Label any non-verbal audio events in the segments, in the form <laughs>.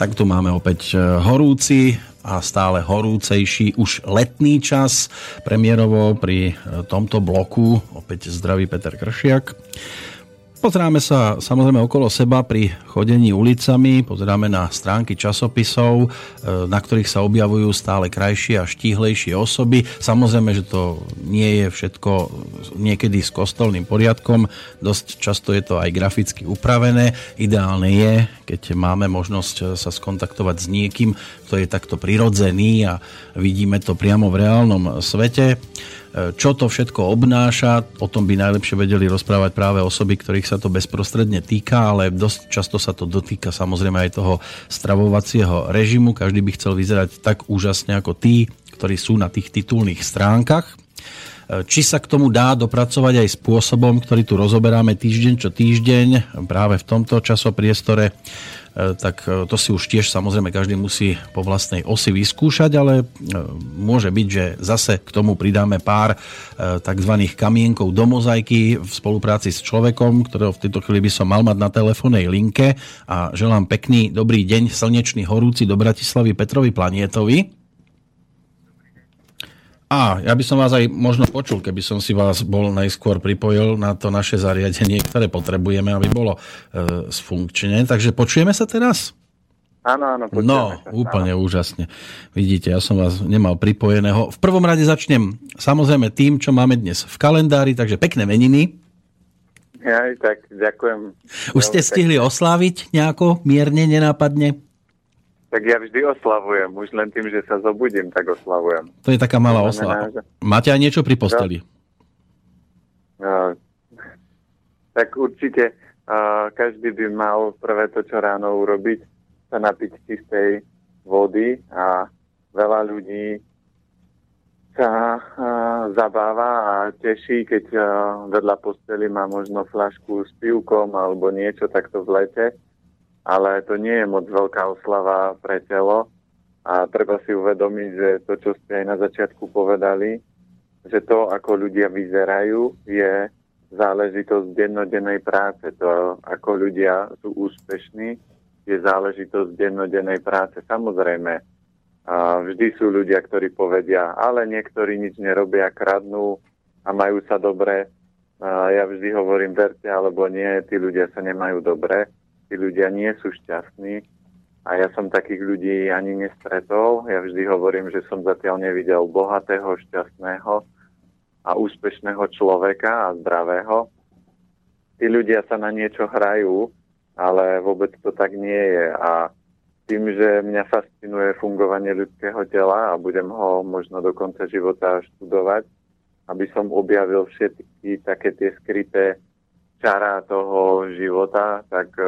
Tak tu máme opäť e, horúci a stále horúcejší už letný čas. Premiérovo pri e, tomto bloku opäť zdraví Peter Kršiak. Pozeráme sa samozrejme okolo seba pri chodení ulicami, pozeráme na stránky časopisov, e, na ktorých sa objavujú stále krajšie a štíhlejšie osoby. Samozrejme, že to nie je všetko niekedy s kostolným poriadkom, dosť často je to aj graficky upravené. Ideálne je, keď máme možnosť sa skontaktovať s niekým, kto je takto prirodzený a vidíme to priamo v reálnom svete. Čo to všetko obnáša, o tom by najlepšie vedeli rozprávať práve osoby, ktorých sa to bezprostredne týka, ale dosť často sa to dotýka samozrejme aj toho stravovacieho režimu. Každý by chcel vyzerať tak úžasne ako tí, ktorí sú na tých titulných stránkach. Či sa k tomu dá dopracovať aj spôsobom, ktorý tu rozoberáme týždeň čo týždeň, práve v tomto časopriestore, E, tak e, to si už tiež samozrejme každý musí po vlastnej osi vyskúšať, ale e, môže byť, že zase k tomu pridáme pár tzv. kamienkov do mozaiky v spolupráci s človekom, ktorého v tejto chvíli by som mal mať na telefónnej linke a želám pekný dobrý deň, slnečný horúci do Bratislavy Petrovi Planietovi. A ja by som vás aj možno počul, keby som si vás bol najskôr pripojil na to naše zariadenie, ktoré potrebujeme, aby bolo e, sfunkčné. Takže počujeme sa teraz? Áno, áno. No, sa, úplne áno. úžasne. Vidíte, ja som vás nemal pripojeného. V prvom rade začnem samozrejme tým, čo máme dnes v kalendári, takže pekné meniny. Ja, tak ďakujem. Už ste stihli osláviť nejako mierne, nenápadne? Tak ja vždy oslavujem. Už len tým, že sa zobudím, tak oslavujem. To je taká malá oslava. Že... Máte aj niečo pri posteli? No, tak určite uh, každý by mal prvé to, čo ráno urobiť, sa napiť čistej vody a veľa ľudí sa uh, zabáva a teší, keď uh, vedľa posteli má možno flašku s pivkom alebo niečo takto v lete ale to nie je moc veľká oslava pre telo a treba si uvedomiť, že to, čo ste aj na začiatku povedali, že to, ako ľudia vyzerajú, je záležitosť dennodennej práce. To, ako ľudia sú úspešní, je záležitosť dennodennej práce. Samozrejme, a vždy sú ľudia, ktorí povedia, ale niektorí nič nerobia, kradnú a majú sa dobre. A ja vždy hovorím, verte alebo nie, tí ľudia sa nemajú dobre tí ľudia nie sú šťastní a ja som takých ľudí ani nestretol. Ja vždy hovorím, že som zatiaľ nevidel bohatého, šťastného a úspešného človeka a zdravého. Tí ľudia sa na niečo hrajú, ale vôbec to tak nie je. A tým, že mňa fascinuje fungovanie ľudského tela a budem ho možno do konca života študovať, aby som objavil všetky také tie skryté čara toho života, tak e,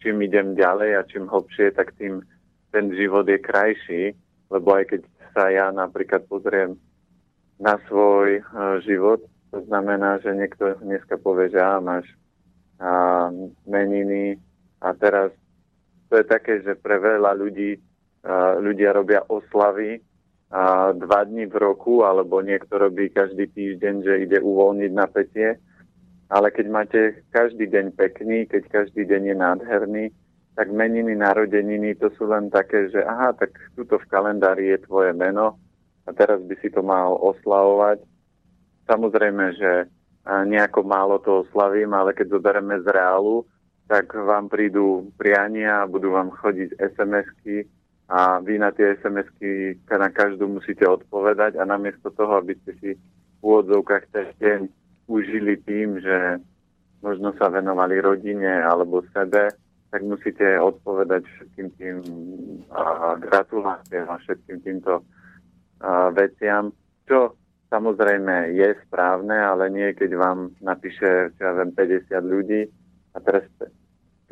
čím idem ďalej a čím hlbšie, tak tým ten život je krajší, lebo aj keď sa ja napríklad pozriem na svoj e, život, to znamená, že niekto dneska povie, že á, máš a, meniny. A teraz to je také, že pre veľa ľudí a, ľudia robia oslavy a, dva dní v roku, alebo niekto robí každý týždeň, že ide uvoľniť napätie ale keď máte každý deň pekný, keď každý deň je nádherný, tak meniny, narodeniny to sú len také, že aha, tak tuto v kalendári je tvoje meno a teraz by si to mal oslavovať. Samozrejme, že nejako málo to oslavím, ale keď zoberieme z reálu, tak vám prídu priania budú vám chodiť SMS-ky a vy na tie SMS-ky na každú musíte odpovedať a namiesto toho, aby ste si v úvodzovkách ten deň užili tým, že možno sa venovali rodine alebo sebe, tak musíte odpovedať všetkým tým gratuláciám a všetkým týmto uh, veciam, čo samozrejme je správne, ale nie keď vám napíše, ja viem, 50 ľudí a teraz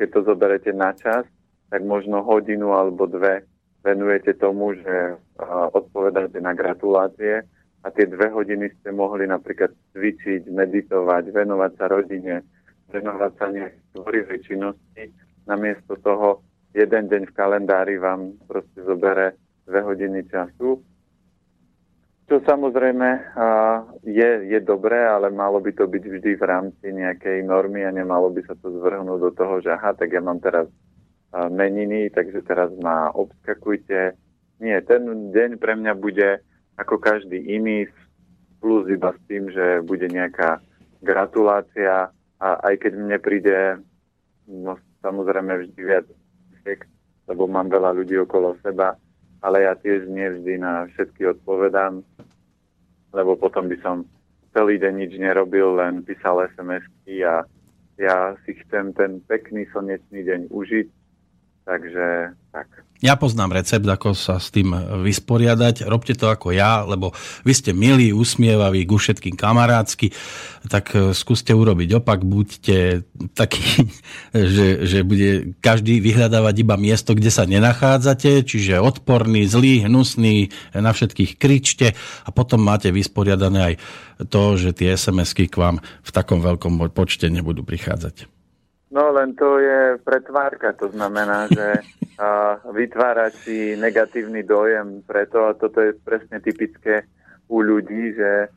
keď to zoberete na čas, tak možno hodinu alebo dve venujete tomu, že uh, odpovedáte na gratulácie a tie dve hodiny ste mohli napríklad cvičiť, meditovať, venovať sa rodine, venovať sa nejakej tvorivej činnosti. Namiesto toho jeden deň v kalendári vám proste zobere dve hodiny času. Čo samozrejme je, je dobré, ale malo by to byť vždy v rámci nejakej normy a nemalo by sa to zvrhnúť do toho, že aha, tak ja mám teraz meniny, takže teraz ma obskakujte. Nie, ten deň pre mňa bude ako každý iný, plus iba s tým, že bude nejaká gratulácia a aj keď mne príde, no samozrejme vždy viac, lebo mám veľa ľudí okolo seba, ale ja tiež nie vždy na všetky odpovedám, lebo potom by som celý deň nič nerobil, len písal SMS-ky a ja si chcem ten pekný slnečný deň užiť, takže tak. Ja poznám recept, ako sa s tým vysporiadať. Robte to ako ja, lebo vy ste milí, usmievaví, ku všetkým kamarádsky, tak e, skúste urobiť opak. Buďte taký, <laughs> že, že bude každý vyhľadávať iba miesto, kde sa nenachádzate, čiže odporný, zlý, hnusný, na všetkých kričte a potom máte vysporiadané aj to, že tie SMS-ky k vám v takom veľkom počte nebudú prichádzať. No len to je pretvárka, to znamená, že a, vytvárať si negatívny dojem preto, a toto je presne typické u ľudí, že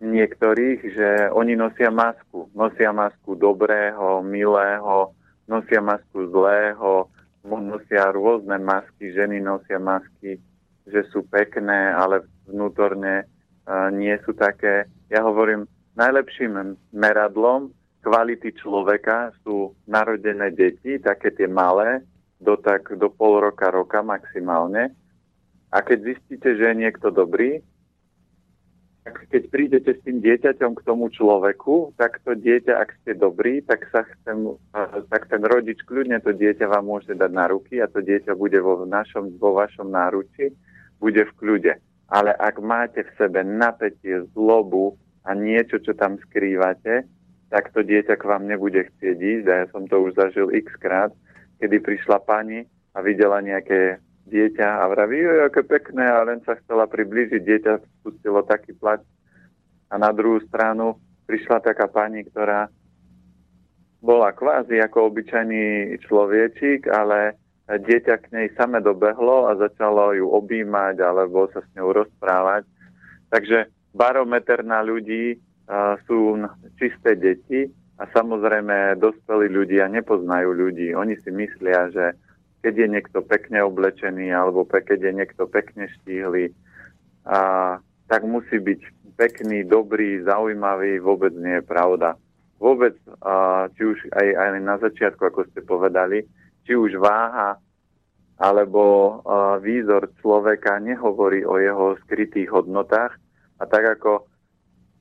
niektorých, že oni nosia masku. Nosia masku dobrého, milého, nosia masku zlého, nosia rôzne masky, ženy nosia masky, že sú pekné, ale vnútorne uh, nie sú také. Ja hovorím, najlepším meradlom kvality človeka sú narodené deti, také tie malé, do, tak, do pol roka, roka maximálne. A keď zistíte, že je niekto dobrý, tak keď prídete s tým dieťaťom k tomu človeku, tak to dieťa, ak ste dobrí, tak sa chcem, tak ten rodič kľudne to dieťa vám môže dať na ruky a to dieťa bude vo, našom, vo vašom náruči, bude v kľude. Ale ak máte v sebe napätie, zlobu a niečo, čo tam skrývate, tak to dieťa k vám nebude chcieť ísť. A ja som to už zažil x krát, kedy prišla pani a videla nejaké dieťa a vraví, jo, aké pekné, a len sa chcela priblížiť, dieťa spustilo taký plač. A na druhú stranu prišla taká pani, ktorá bola kvázi ako obyčajný človečík, ale dieťa k nej same dobehlo a začalo ju objímať alebo sa s ňou rozprávať. Takže barometer na ľudí sú čisté deti a samozrejme dospelí ľudia nepoznajú ľudí. Oni si myslia, že keď je niekto pekne oblečený alebo keď je niekto pekne štíhly, a, tak musí byť pekný, dobrý, zaujímavý, vôbec nie je pravda. Vôbec, a, či už aj, aj na začiatku, ako ste povedali, či už váha alebo a, výzor človeka nehovorí o jeho skrytých hodnotách. A tak ako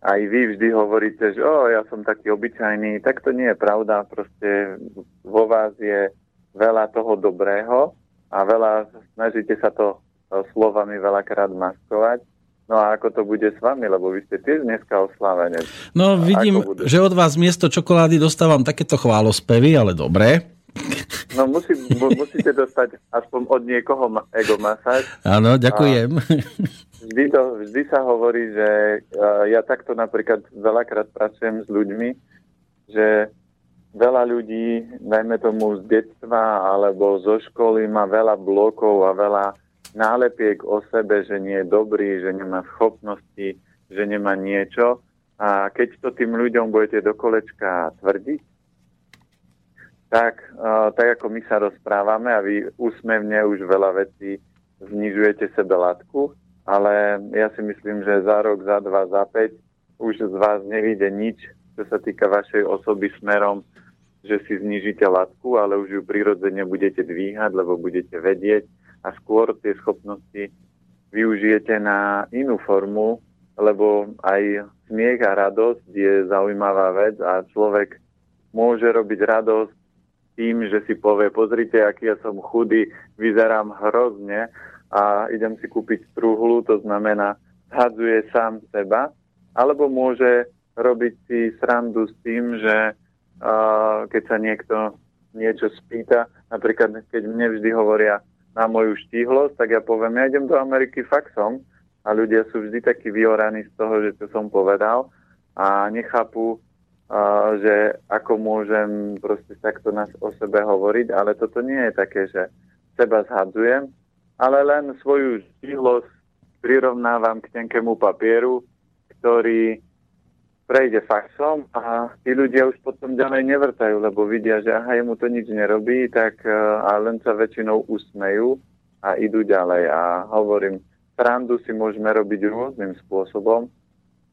aj vy vždy hovoríte, že o, ja som taký obyčajný, tak to nie je pravda. Proste vo vás je veľa toho dobrého a veľa, snažíte sa to e, slovami veľakrát maskovať. No a ako to bude s vami, lebo vy ste tiež dneska oslávenec. No vidím, že od vás miesto čokolády dostávam takéto chválospevy, ale dobré. No musí, musíte dostať aspoň od niekoho ego masáž. Áno, ďakujem. A vždy, to, vždy sa hovorí, že ja takto napríklad veľakrát pracujem s ľuďmi, že veľa ľudí, najmä tomu z detstva alebo zo školy, má veľa blokov a veľa nálepiek o sebe, že nie je dobrý, že nemá schopnosti, že nemá niečo. A keď to tým ľuďom budete do kolečka tvrdiť, tak, tak ako my sa rozprávame a vy úsmevne už veľa vecí znižujete sebe látku, ale ja si myslím, že za rok, za dva, za päť už z vás nevíde nič, čo sa týka vašej osoby smerom, že si znižíte látku, ale už ju prirodzene budete dvíhať, lebo budete vedieť a skôr tie schopnosti využijete na inú formu, lebo aj smiech a radosť je zaujímavá vec a človek môže robiť radosť tým, že si povie, pozrite, aký ja som chudý, vyzerám hrozne a idem si kúpiť truhlu, to znamená, hadzuje sám seba, alebo môže robiť si srandu s tým, že uh, keď sa niekto niečo spýta, napríklad keď mne vždy hovoria na moju štíhlosť, tak ja poviem, ja idem do Ameriky faxom a ľudia sú vždy takí vyoraní z toho, že to som povedal a nechápu, že ako môžem proste takto nás o sebe hovoriť, ale toto nie je také, že seba zhadzujem, ale len svoju žihlosť prirovnávam k tenkému papieru, ktorý prejde faxom a tí ľudia už potom ďalej nevrtajú, lebo vidia, že aha, jemu to nič nerobí, tak uh, a len sa väčšinou usmejú a idú ďalej. A hovorím, srandu si môžeme robiť rôznym spôsobom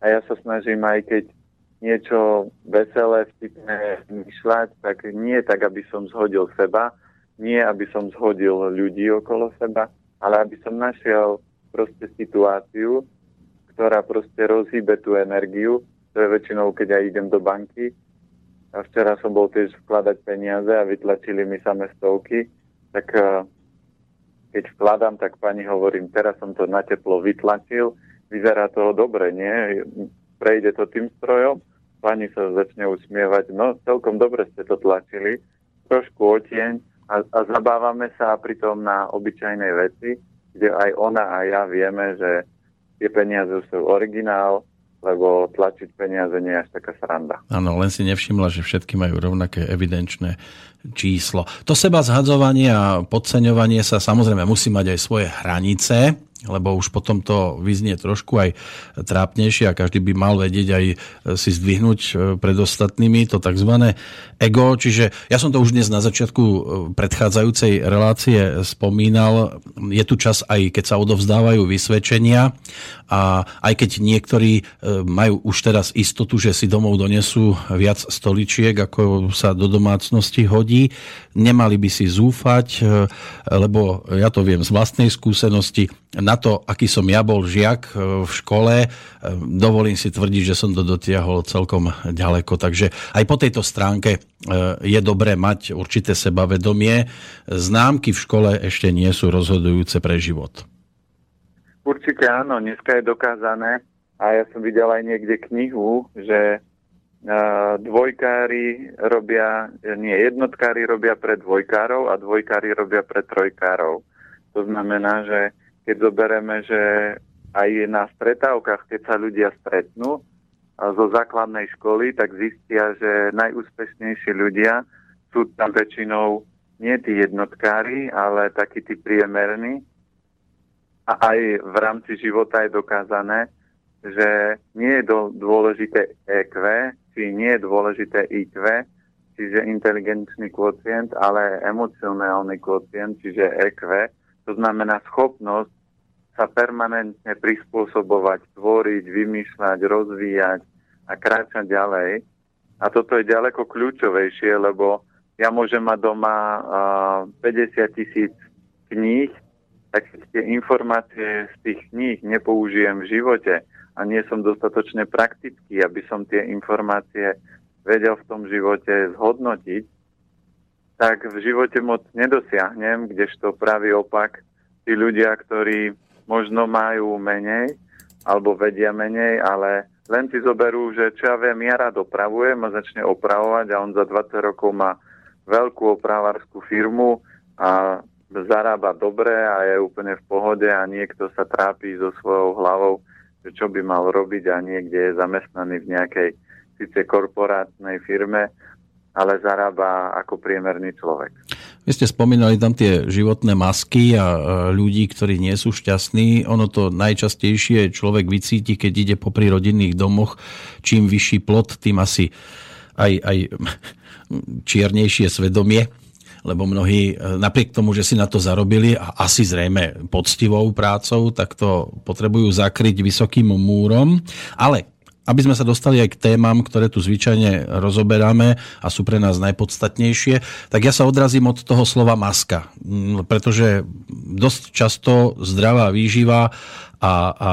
a ja sa snažím aj keď niečo veselé, vtipné myšľať, tak nie tak, aby som zhodil seba, nie aby som zhodil ľudí okolo seba, ale aby som našiel proste situáciu, ktorá proste rozhýbe tú energiu. To je väčšinou, keď ja idem do banky. A včera som bol tiež vkladať peniaze a vytlačili mi samé stovky. Tak eh, keď vkladám, tak pani hovorím, teraz som to na teplo vytlačil, vyzerá to dobre, nie? Prejde to tým strojom, pani sa začne usmievať, no celkom dobre ste to tlačili, trošku otieň a, a zabávame sa pritom na obyčajnej veci, kde aj ona a ja vieme, že tie peniaze sú originál, lebo tlačiť peniaze nie je až taká sranda. Áno, len si nevšimla, že všetky majú rovnaké evidenčné číslo. To seba zhadzovanie a podceňovanie sa samozrejme musí mať aj svoje hranice lebo už potom to vyznie trošku aj trápnejšie a každý by mal vedieť aj si zdvihnúť e, pred ostatnými to tzv. ego. Čiže ja som to už dnes na začiatku e, predchádzajúcej relácie spomínal. Je tu čas aj keď sa odovzdávajú vysvedčenia a aj keď niektorí e, majú už teraz istotu, že si domov donesú viac stoličiek, ako sa do domácnosti hodí, nemali by si zúfať, lebo ja to viem z vlastnej skúsenosti, na to, aký som ja bol žiak e, v škole, e, dovolím si tvrdiť, že som to dotiahol celkom ďaleko. Takže aj po tejto stránke e, je dobré mať určité sebavedomie. Známky v škole ešte nie sú rozhodujúce pre život. Určite áno, dneska je dokázané a ja som videl aj niekde knihu, že dvojkári robia, nie, jednotkári robia pre dvojkárov a dvojkári robia pre trojkárov. To znamená, že keď zoberieme, že aj na stretávkach, keď sa ľudia stretnú zo základnej školy, tak zistia, že najúspešnejší ľudia sú tam väčšinou nie tí jednotkári, ale takí tí priemerní. A aj v rámci života je dokázané, že nie je dôležité EQ, či nie je dôležité IQ, čiže inteligenčný kvocient, ale emocionálny kvocient, čiže EQ, to znamená schopnosť sa permanentne prispôsobovať, tvoriť, vymýšľať, rozvíjať a kráčať ďalej. A toto je ďaleko kľúčovejšie, lebo ja môžem mať doma uh, 50 tisíc kníh, tak tie informácie z tých kníh nepoužijem v živote a nie som dostatočne praktický, aby som tie informácie vedel v tom živote zhodnotiť, tak v živote moc nedosiahnem, kdežto pravý opak, tí ľudia, ktorí možno majú menej alebo vedia menej, ale len si zoberú, že čo ja viem, ja rád opravujem a začne opravovať a on za 20 rokov má veľkú opravárskú firmu a zarába dobre a je úplne v pohode a niekto sa trápi so svojou hlavou, že čo by mal robiť a niekde je zamestnaný v nejakej síce korporátnej firme, ale zarába ako priemerný človek. Vy ste spomínali tam tie životné masky a ľudí, ktorí nie sú šťastní. Ono to najčastejšie človek vycíti, keď ide po rodinných domoch. Čím vyšší plot, tým asi aj, aj <laughs> čiernejšie svedomie lebo mnohí napriek tomu, že si na to zarobili a asi zrejme poctivou prácou, tak to potrebujú zakryť vysokým múrom. Ale aby sme sa dostali aj k témam, ktoré tu zvyčajne rozoberáme a sú pre nás najpodstatnejšie, tak ja sa odrazím od toho slova maska, pretože dosť často zdravá výživa a, a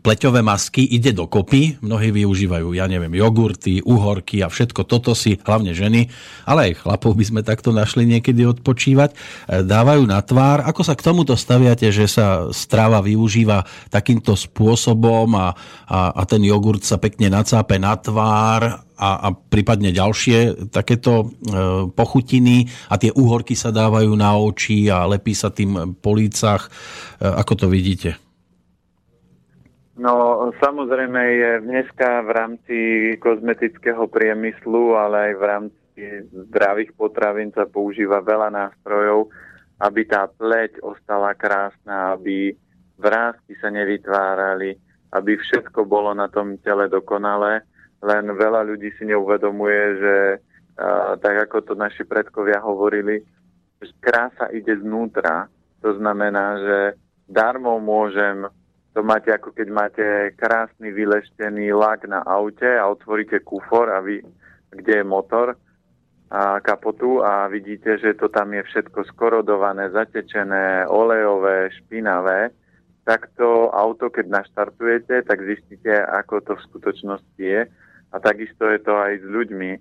pleťové masky ide dokopy. Mnohí využívajú, ja neviem, jogurty, uhorky a všetko toto si, hlavne ženy, ale aj chlapov by sme takto našli niekedy odpočívať, e, dávajú na tvár. Ako sa k tomuto staviate, že sa strava využíva takýmto spôsobom a, a, a ten jogurt sa pekne nacápe na tvár a, a prípadne ďalšie takéto e, pochutiny a tie úhorky sa dávajú na oči a lepí sa tým po lícach. E, ako to vidíte? No, samozrejme je dneska v rámci kozmetického priemyslu, ale aj v rámci zdravých potravín sa používa veľa nástrojov, aby tá pleť ostala krásna, aby vrázky sa nevytvárali, aby všetko bolo na tom tele dokonalé. len veľa ľudí si neuvedomuje, že tak ako to naši predkovia hovorili, krása ide znútra. To znamená, že darmo môžem to máte ako keď máte krásny vyleštený lak na aute a otvoríte kufor a vy, kde je motor a kapotu a vidíte, že to tam je všetko skorodované, zatečené, olejové, špinavé, tak to auto, keď naštartujete, tak zistíte, ako to v skutočnosti je. A takisto je to aj s ľuďmi,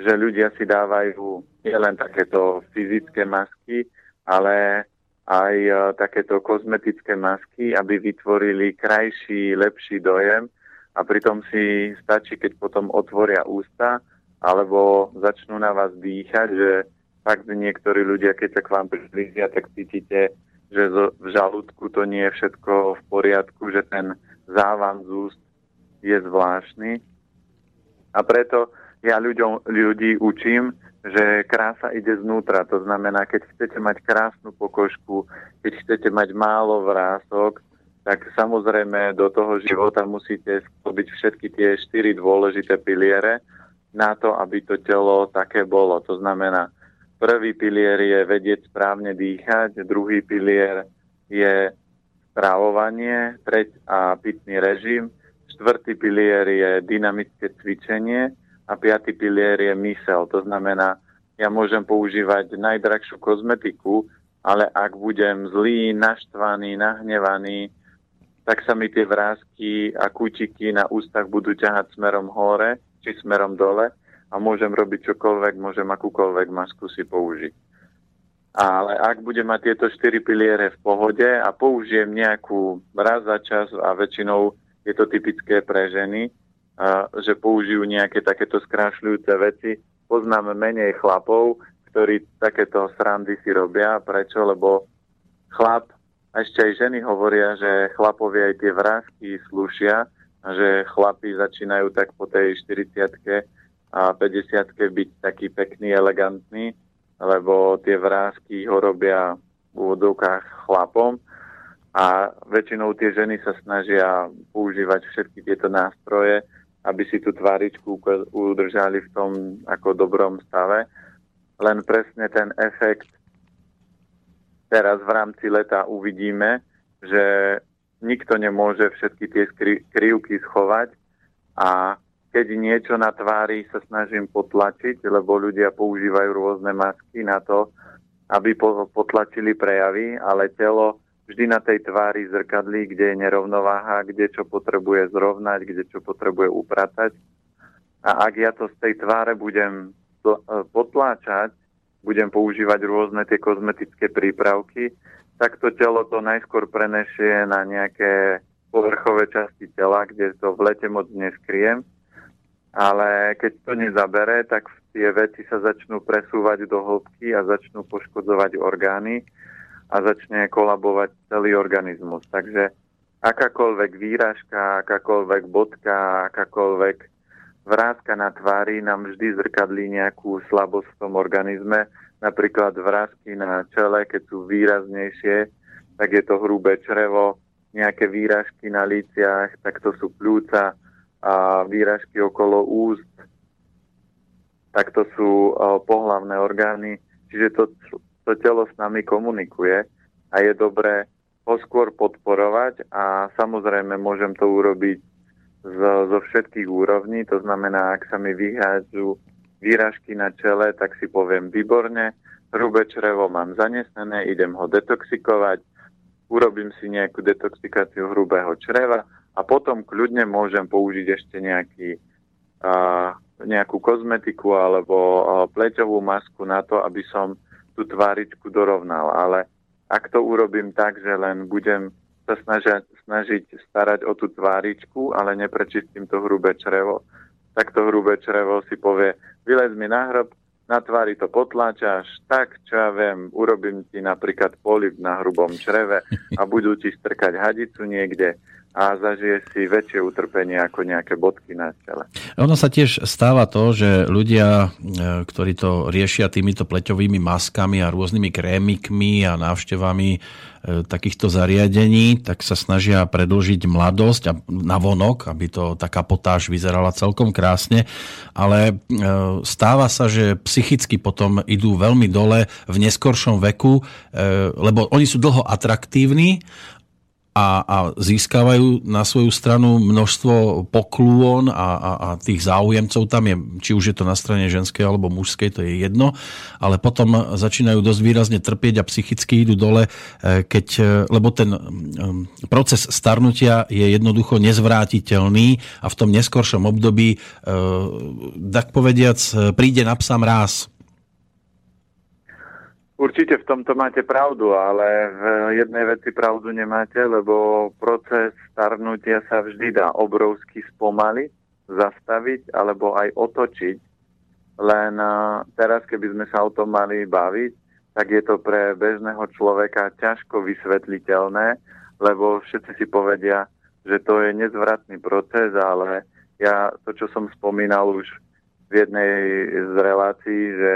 že ľudia si dávajú nielen takéto fyzické masky, ale aj e, takéto kozmetické masky, aby vytvorili krajší, lepší dojem a pritom si stačí, keď potom otvoria ústa alebo začnú na vás dýchať, že fakt niektorí ľudia, keď sa k vám priblížia, tak cítite, že v žalúdku to nie je všetko v poriadku, že ten závan z úst je zvláštny. A preto ja ľuďom, ľudí učím, že krása ide znútra. To znamená, keď chcete mať krásnu pokožku, keď chcete mať málo vrások, tak samozrejme do toho života musíte sklobiť všetky tie štyri dôležité piliere na to, aby to telo také bolo. To znamená, prvý pilier je vedieť správne dýchať, druhý pilier je správovanie, treť a pitný režim, štvrtý pilier je dynamické cvičenie, a piatý pilier je mysel. To znamená, ja môžem používať najdrahšiu kozmetiku, ale ak budem zlý, naštvaný, nahnevaný, tak sa mi tie vrázky a kútiky na ústach budú ťahať smerom hore či smerom dole a môžem robiť čokoľvek, môžem akúkoľvek masku si použiť. Ale ak budem mať tieto štyri piliere v pohode a použijem nejakú raz za čas a väčšinou je to typické pre ženy, že použijú nejaké takéto skrášľujúce veci. Poznám menej chlapov, ktorí takéto srandy si robia. Prečo? Lebo chlap, a ešte aj ženy hovoria, že chlapovi aj tie vrázky slúšia a že chlapi začínajú tak po tej 40 a 50 byť taký pekný, elegantný, lebo tie vrázky ho robia v úvodovkách chlapom a väčšinou tie ženy sa snažia používať všetky tieto nástroje, aby si tú tváričku udržali v tom ako dobrom stave. Len presne ten efekt teraz v rámci leta uvidíme, že nikto nemôže všetky tie krivky schovať a keď niečo na tvári sa snažím potlačiť, lebo ľudia používajú rôzne masky na to, aby potlačili prejavy, ale telo vždy na tej tvári zrkadlí, kde je nerovnováha, kde čo potrebuje zrovnať, kde čo potrebuje upratať. A ak ja to z tej tváre budem e, potláčať, budem používať rôzne tie kozmetické prípravky, tak to telo to najskôr prenešie na nejaké povrchové časti tela, kde to v lete moc neskriem. Ale keď to nezabere, tak tie veci sa začnú presúvať do hĺbky a začnú poškodzovať orgány a začne kolabovať celý organizmus. Takže akákoľvek výražka, akákoľvek bodka, akákoľvek vrázka na tvári nám vždy zrkadlí nejakú slabosť v tom organizme. Napríklad vrázky na čele, keď sú výraznejšie, tak je to hrubé črevo, nejaké výražky na líciach, tak to sú pľúca a výražky okolo úst, tak to sú pohlavné orgány. Čiže to to telo s nami komunikuje a je dobré ho skôr podporovať a samozrejme môžem to urobiť zo, zo všetkých úrovní, to znamená, ak sa mi vyhádzajú výražky na čele, tak si poviem výborne, hrubé črevo mám zanesené, idem ho detoxikovať, urobím si nejakú detoxikáciu hrubého čreva a potom kľudne môžem použiť ešte nejaký, uh, nejakú kozmetiku alebo uh, pleťovú masku na to, aby som tú tváričku dorovnal. Ale ak to urobím tak, že len budem sa snažiť, snažiť starať o tú tváričku, ale neprečistím to hrubé črevo, tak to hrubé črevo si povie, vylez mi na hrob, na tvári to potláčaš, tak čo ja viem, urobím ti napríklad polip na hrubom čreve a budú ti strkať hadicu niekde a zažije si väčšie utrpenie ako nejaké bodky na tele. Ono sa tiež stáva to, že ľudia, e, ktorí to riešia týmito pleťovými maskami a rôznymi krémikmi a návštevami e, takýchto zariadení, tak sa snažia predlžiť mladosť a navonok, aby to taká potáž vyzerala celkom krásne, ale e, stáva sa, že psychicky potom idú veľmi dole v neskoršom veku, lebo oni sú dlho atraktívni a, a získavajú na svoju stranu množstvo poklôn a, a, a tých záujemcov tam je, či už je to na strane ženskej alebo mužskej, to je jedno, ale potom začínajú dosť výrazne trpieť a psychicky idú dole, e, keď, e, lebo ten proces starnutia je jednoducho nezvrátiteľný a v tom neskoršom období, e, tak povediac, príde na psa mráz Určite v tomto máte pravdu, ale v jednej veci pravdu nemáte, lebo proces starnutia sa vždy dá obrovsky spomaliť, zastaviť alebo aj otočiť. Len teraz, keby sme sa o tom mali baviť, tak je to pre bežného človeka ťažko vysvetliteľné, lebo všetci si povedia, že to je nezvratný proces, ale ja to, čo som spomínal už v jednej z relácií, že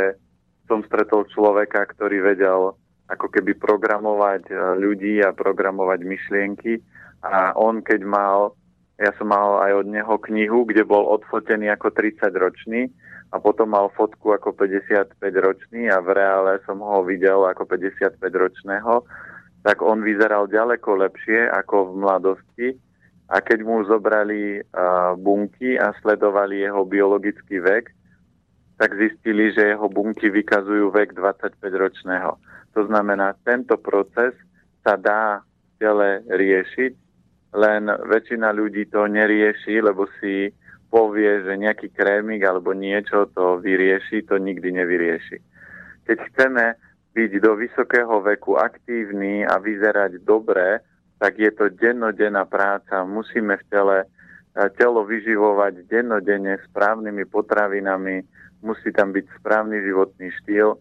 som stretol človeka, ktorý vedel ako keby programovať e, ľudí a programovať myšlienky. A on, keď mal, ja som mal aj od neho knihu, kde bol odfotený ako 30-ročný a potom mal fotku ako 55-ročný a v reále som ho videl ako 55-ročného, tak on vyzeral ďaleko lepšie ako v mladosti. A keď mu zobrali uh, bunky a sledovali jeho biologický vek, tak zistili, že jeho bunky vykazujú vek 25-ročného. To znamená, tento proces sa dá v tele riešiť, len väčšina ľudí to nerieši, lebo si povie, že nejaký krémik alebo niečo to vyrieši, to nikdy nevyrieši. Keď chceme byť do vysokého veku aktívny a vyzerať dobre, tak je to dennodenná práca. Musíme v tele telo vyživovať dennodenne správnymi potravinami, musí tam byť správny životný štýl.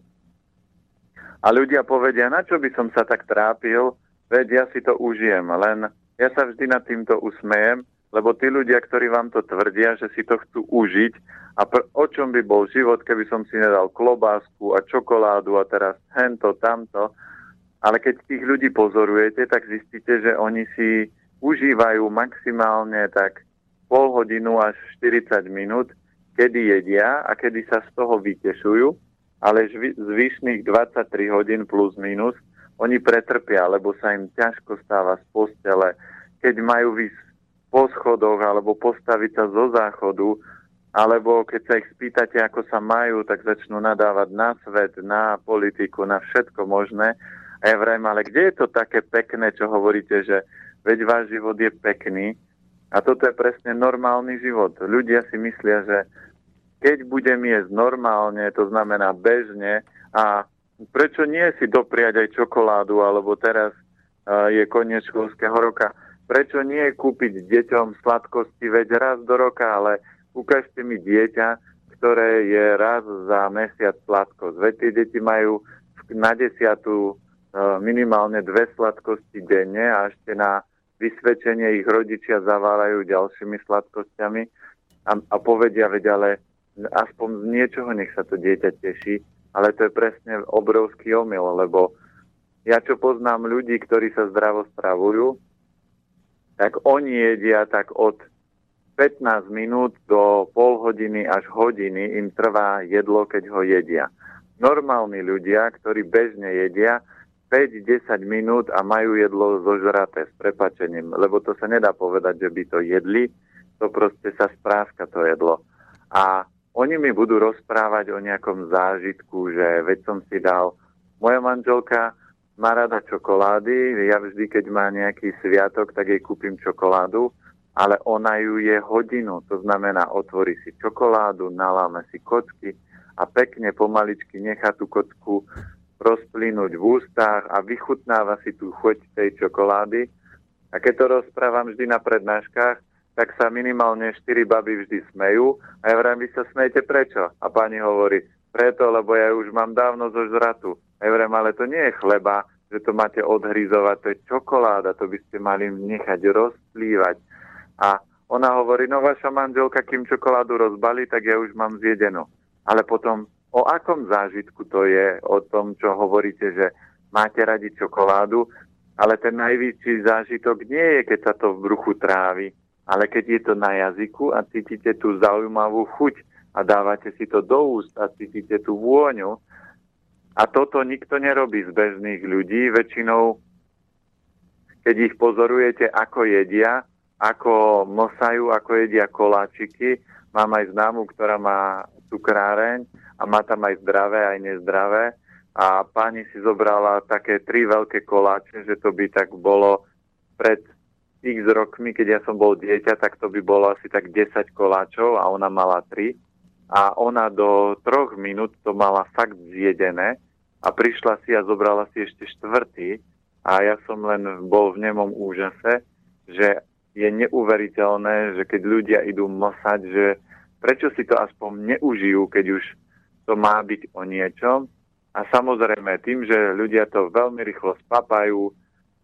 A ľudia povedia, na čo by som sa tak trápil, veď ja si to užijem, len ja sa vždy nad týmto usmejem, lebo tí ľudia, ktorí vám to tvrdia, že si to chcú užiť a pr- o čom by bol život, keby som si nedal klobásku a čokoládu a teraz hento, tamto, ale keď tých ľudí pozorujete, tak zistíte, že oni si užívajú maximálne tak pol hodinu až 40 minút kedy jedia a kedy sa z toho vytešujú, ale zvyšných 23 hodín plus minus oni pretrpia, lebo sa im ťažko stáva z postele, keď majú vysť po schodoch alebo postaviť sa zo záchodu, alebo keď sa ich spýtate, ako sa majú, tak začnú nadávať na svet, na politiku, na všetko možné. A ja vrajím, ale kde je to také pekné, čo hovoríte, že veď váš život je pekný. A toto je presne normálny život. Ľudia si myslia, že keď budem jesť normálne, to znamená bežne a prečo nie si dopriať aj čokoládu, alebo teraz uh, je koniec školského roka, prečo nie kúpiť deťom sladkosti, veď raz do roka, ale ukážte mi dieťa, ktoré je raz za mesiac sladkosť. Veď tie deti majú na desiatu uh, minimálne dve sladkosti denne a ešte na vysvedčenie ich rodičia zavárajú ďalšími sladkosťami a, a povedia, veď ale aspoň z niečoho nech sa to dieťa teší, ale to je presne obrovský omyl, lebo ja čo poznám ľudí, ktorí sa zdravo spravujú, tak oni jedia tak od 15 minút do pol hodiny až hodiny im trvá jedlo, keď ho jedia. Normálni ľudia, ktorí bežne jedia 5-10 minút a majú jedlo zožraté s prepačením, lebo to sa nedá povedať, že by to jedli, to proste sa spráska to jedlo. A oni mi budú rozprávať o nejakom zážitku, že veď som si dal, moja manželka má rada čokolády, ja vždy, keď má nejaký sviatok, tak jej kúpim čokoládu, ale ona ju je hodinu, to znamená, otvorí si čokoládu, naláme si kocky a pekne pomaličky nechá tú kocku rozplynúť v ústach a vychutnáva si tú chuť tej čokolády. A keď to rozprávam vždy na prednáškach, tak sa minimálne štyri baby vždy smejú. A ja vrajím, vy sa smejete prečo? A pani hovorí, preto, lebo ja už mám dávno zo žratu. A ja vrajím, ale to nie je chleba, že to máte odhryzovať, to je čokoláda, to by ste mali nechať rozplývať. A ona hovorí, no vaša manželka, kým čokoládu rozbalí, tak ja už mám zjedenú. Ale potom, o akom zážitku to je, o tom, čo hovoríte, že máte radi čokoládu, ale ten najväčší zážitok nie je, keď sa to v bruchu trávi, ale keď je to na jazyku a cítite tú zaujímavú chuť a dávate si to do úst a cítite tú vôňu. A toto nikto nerobí z bežných ľudí. Väčšinou, keď ich pozorujete, ako jedia, ako mosajú, ako jedia koláčiky. Mám aj známu, ktorá má cukráreň a má tam aj zdravé, aj nezdravé. A pani si zobrala také tri veľké koláče, že to by tak bolo pred x rokmi, keď ja som bol dieťa, tak to by bolo asi tak 10 koláčov a ona mala 3. A ona do troch minút to mala fakt zjedené a prišla si a zobrala si ešte štvrtý a ja som len bol v nemom úžase, že je neuveriteľné, že keď ľudia idú mosať, že prečo si to aspoň neužijú, keď už to má byť o niečom. A samozrejme tým, že ľudia to veľmi rýchlo spapajú,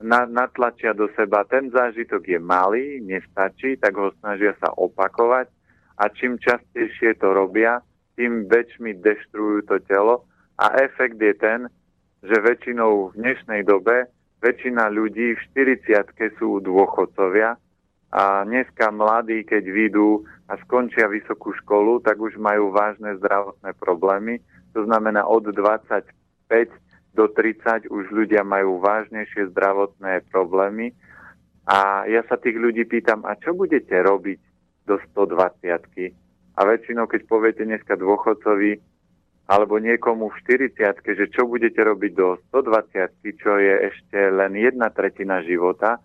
na, natlačia do seba, ten zážitok je malý, nestačí, tak ho snažia sa opakovať a čím častejšie to robia, tým väčšmi deštrujú to telo a efekt je ten, že väčšinou v dnešnej dobe väčšina ľudí v 40 sú dôchodcovia a dneska mladí, keď vyjdú a skončia vysokú školu, tak už majú vážne zdravotné problémy. To znamená od 25 do 30 už ľudia majú vážnejšie zdravotné problémy. A ja sa tých ľudí pýtam, a čo budete robiť do 120 A väčšinou, keď poviete dneska dôchodcovi alebo niekomu v 40 že čo budete robiť do 120 čo je ešte len jedna tretina života,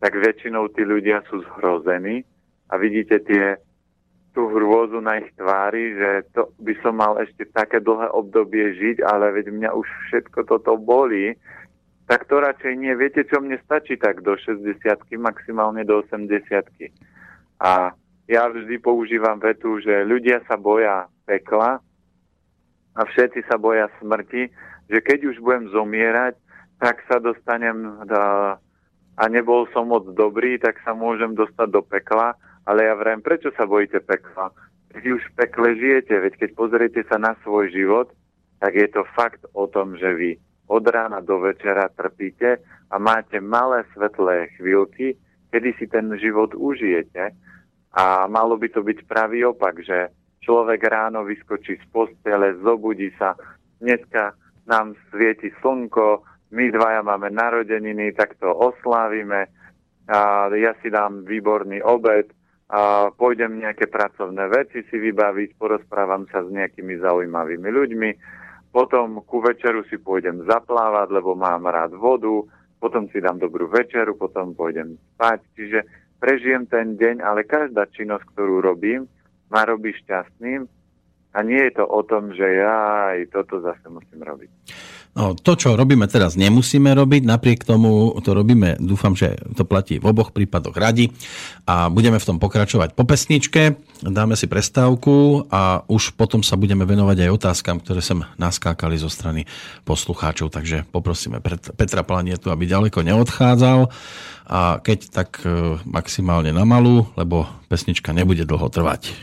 tak väčšinou tí ľudia sú zhrození a vidíte tie, tú hrôzu na ich tvári, že to by som mal ešte také dlhé obdobie žiť, ale veď mňa už všetko toto bolí, tak to radšej nie. Viete, čo mne stačí tak do 60 maximálne do 80 A ja vždy používam vetu, že ľudia sa boja pekla a všetci sa boja smrti, že keď už budem zomierať, tak sa dostanem do a nebol som moc dobrý, tak sa môžem dostať do pekla. Ale ja vrem, prečo sa bojíte pekla? Vy už v pekle žijete, veď keď pozriete sa na svoj život, tak je to fakt o tom, že vy od rána do večera trpíte a máte malé svetlé chvíľky, kedy si ten život užijete. A malo by to byť pravý opak, že človek ráno vyskočí z postele, zobudí sa, dneska nám svieti slnko, my dvaja máme narodeniny, tak to oslávime. A ja si dám výborný obed, a pôjdem nejaké pracovné veci si vybaviť, porozprávam sa s nejakými zaujímavými ľuďmi, potom ku večeru si pôjdem zaplávať, lebo mám rád vodu, potom si dám dobrú večeru, potom pôjdem spať. Čiže prežijem ten deň, ale každá činnosť, ktorú robím, ma robí šťastným a nie je to o tom, že ja aj toto zase musím robiť. No, to, čo robíme teraz, nemusíme robiť, napriek tomu to robíme, dúfam, že to platí v oboch prípadoch radi. A budeme v tom pokračovať po pesničke, dáme si prestávku a už potom sa budeme venovať aj otázkam, ktoré sem naskákali zo strany poslucháčov, takže poprosíme Petra Planietu, aby ďaleko neodchádzal. A keď tak e, maximálne na malú, lebo pesnička nebude dlho trvať.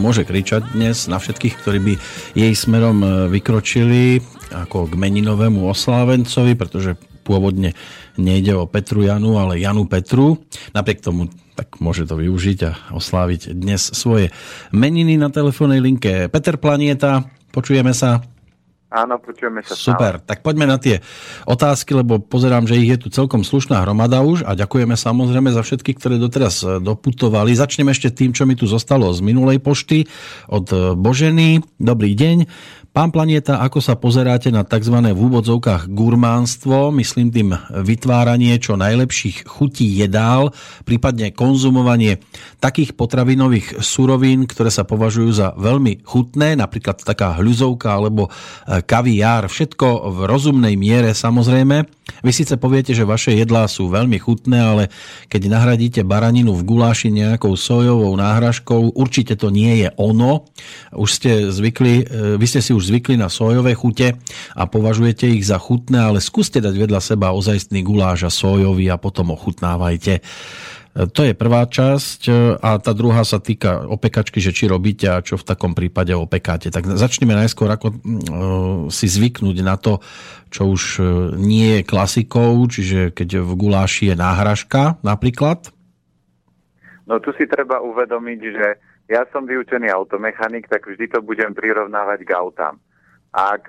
Môže kričať dnes na všetkých, ktorí by jej smerom e, vykročili ako k meninovému oslávencovi, pretože pôvodne nejde o Petru Janu, ale Janu Petru. Napriek tomu tak môže to využiť a osláviť dnes svoje meniny na telefónnej linke. Peter Planieta, počujeme sa. Áno, počujeme sa. Super, stále. tak poďme na tie otázky, lebo pozerám, že ich je tu celkom slušná hromada už a ďakujeme samozrejme za všetky, ktoré doteraz e, doputovali. Začneme ešte tým, čo mi tu zostalo z minulej pošty od e, Boženy. Dobrý deň. Pán Planieta, ako sa pozeráte na tzv. v úvodzovkách gurmánstvo, myslím tým vytváranie čo najlepších chutí jedál, prípadne konzumovanie takých potravinových surovín, ktoré sa považujú za veľmi chutné, napríklad taká hľuzovka alebo e, kaviár, všetko v rozumnej miere samozrejme. Vy síce poviete, že vaše jedlá sú veľmi chutné, ale keď nahradíte baraninu v guláši nejakou sojovou náhražkou, určite to nie je ono. Už ste zvykli, e, vy ste si už zvykli na sojové chute a považujete ich za chutné, ale skúste dať vedľa seba ozajstný guláš a sojový a potom ochutnávajte. E, to je prvá časť e, a tá druhá sa týka opekačky, že či robíte a čo v takom prípade opekáte. Tak začneme najskôr ako si zvyknúť na to, čo už nie je klasikou, čiže keď v guláši je náhražka napríklad. No tu si treba uvedomiť, že ja som vyučený automechanik, tak vždy to budem prirovnávať k autám. Ak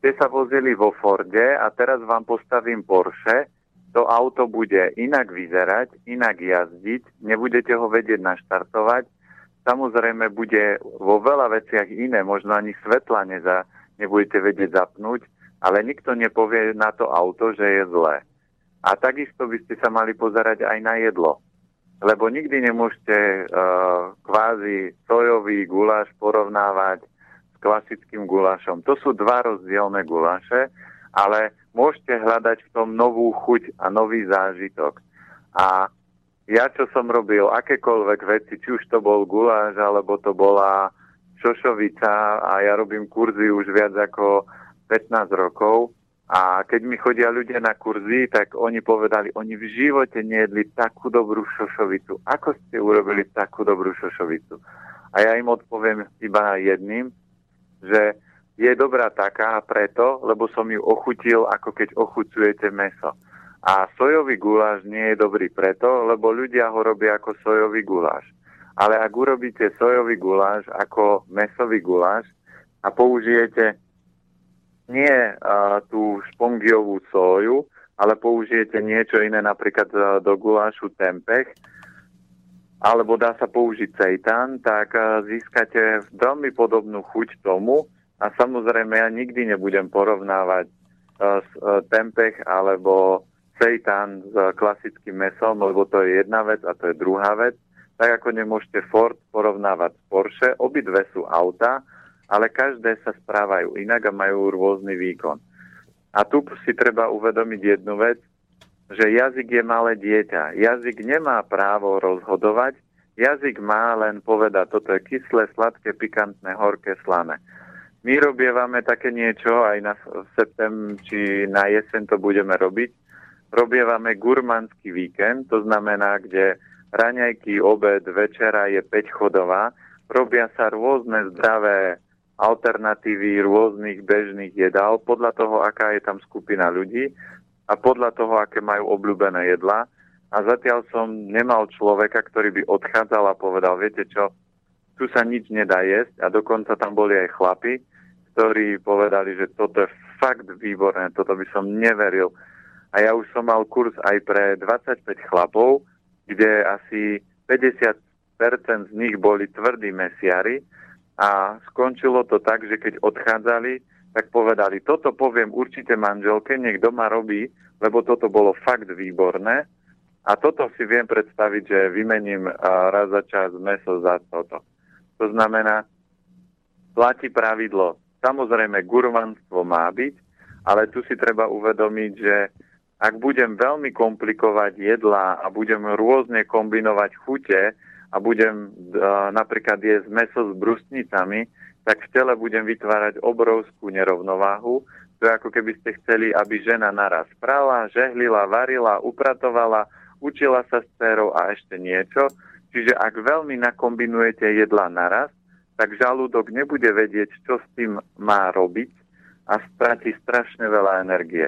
ste sa vozili vo Forde a teraz vám postavím Porsche, to auto bude inak vyzerať, inak jazdiť, nebudete ho vedieť naštartovať, samozrejme bude vo veľa veciach iné, možno ani svetla neza, nebudete vedieť zapnúť, ale nikto nepovie na to auto, že je zlé. A takisto by ste sa mali pozerať aj na jedlo lebo nikdy nemôžete uh, kvázi sojový guláš porovnávať s klasickým gulášom. To sú dva rozdielne guláše, ale môžete hľadať v tom novú chuť a nový zážitok. A ja, čo som robil akékoľvek veci, či už to bol guláš, alebo to bola šošovica a ja robím kurzy už viac ako 15 rokov, a keď mi chodia ľudia na kurzy, tak oni povedali, oni v živote nejedli takú dobrú šošovicu. Ako ste urobili takú dobrú šošovicu? A ja im odpoviem iba jedným, že je dobrá taká preto, lebo som ju ochutil, ako keď ochucujete meso. A sojový guláš nie je dobrý preto, lebo ľudia ho robia ako sojový guláš. Ale ak urobíte sojový guláš ako mesový guláš a použijete nie uh, tú špongiovú soju, ale použijete niečo iné, napríklad do gulášu tempeh, alebo dá sa použiť seitan, tak získate veľmi podobnú chuť tomu a samozrejme ja nikdy nebudem porovnávať uh, s, uh, tempeh alebo seitan s uh, klasickým mesom, lebo to je jedna vec a to je druhá vec. Tak ako nemôžete Ford porovnávať s Porsche, obidve sú auta, ale každé sa správajú inak a majú rôzny výkon. A tu si treba uvedomiť jednu vec, že jazyk je malé dieťa. Jazyk nemá právo rozhodovať, jazyk má len povedať, toto je kyslé, sladké, pikantné, horké, slané. My robievame také niečo, aj na septem či na jeseň to budeme robiť. Robievame gurmanský víkend, to znamená, kde raňajky, obed, večera je 5 chodová. Robia sa rôzne zdravé alternatívy rôznych bežných jedál podľa toho, aká je tam skupina ľudí a podľa toho, aké majú obľúbené jedlá. A zatiaľ som nemal človeka, ktorý by odchádzal a povedal, viete čo, tu sa nič nedá jesť a dokonca tam boli aj chlapi, ktorí povedali, že toto je fakt výborné, toto by som neveril. A ja už som mal kurz aj pre 25 chlapov, kde asi 50% z nich boli tvrdí mesiari a skončilo to tak, že keď odchádzali, tak povedali, toto poviem určite manželke, nech doma robí, lebo toto bolo fakt výborné. A toto si viem predstaviť, že vymením raz za čas meso za toto. To znamená, platí pravidlo. Samozrejme, gurmanstvo má byť, ale tu si treba uvedomiť, že ak budem veľmi komplikovať jedlá a budem rôzne kombinovať chute, a budem uh, napríklad jesť meso s brustnicami, tak v tele budem vytvárať obrovskú nerovnováhu. To je ako keby ste chceli, aby žena naraz prala, žehlila, varila, upratovala, učila sa s dcerou a ešte niečo. Čiže ak veľmi nakombinujete jedla naraz, tak žalúdok nebude vedieť, čo s tým má robiť a stratí strašne veľa energie.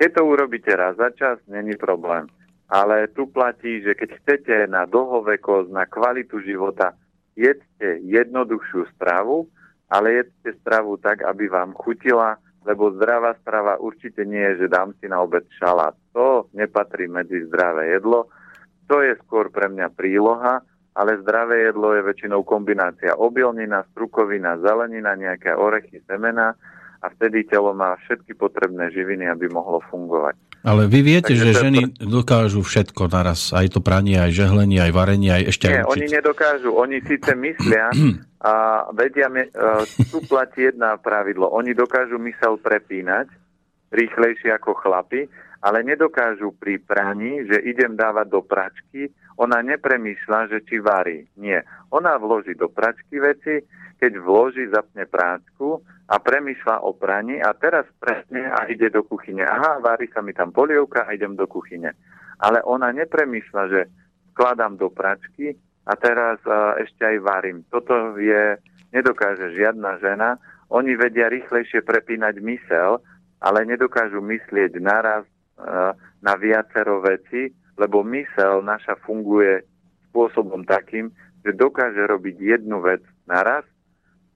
Keď to urobíte raz za čas, není problém. Ale tu platí, že keď chcete na dlhovekosť, na kvalitu života, jedzte jednoduchšiu stravu, ale jedzte stravu tak, aby vám chutila, lebo zdravá strava určite nie je, že dám si na obed šalát. To nepatrí medzi zdravé jedlo. To je skôr pre mňa príloha ale zdravé jedlo je väčšinou kombinácia obilnina, strukovina, zelenina, nejaké orechy, semena a vtedy telo má všetky potrebné živiny, aby mohlo fungovať. Ale vy viete, Takže že ženy pr- dokážu všetko naraz, aj to pranie, aj žehlenie, aj varenie, aj ešte Nie, aj oni nedokážu, oni síce myslia a vedia, uh, tu platí jedna pravidlo, oni dokážu mysel prepínať rýchlejšie ako chlapi, ale nedokážu pri praní, že idem dávať do pračky ona nepremýšľa, že či varí. Nie. Ona vloží do pračky veci, keď vloží, zapne práčku a premýšľa o praní a teraz presne a ide do kuchyne. Aha, varí sa mi tam polievka a idem do kuchyne. Ale ona nepremýšľa, že skladám do pračky a teraz ešte aj varím. Toto je, nedokáže žiadna žena. Oni vedia rýchlejšie prepínať mysel, ale nedokážu myslieť naraz na viacero veci, lebo mysel naša funguje spôsobom takým, že dokáže robiť jednu vec naraz,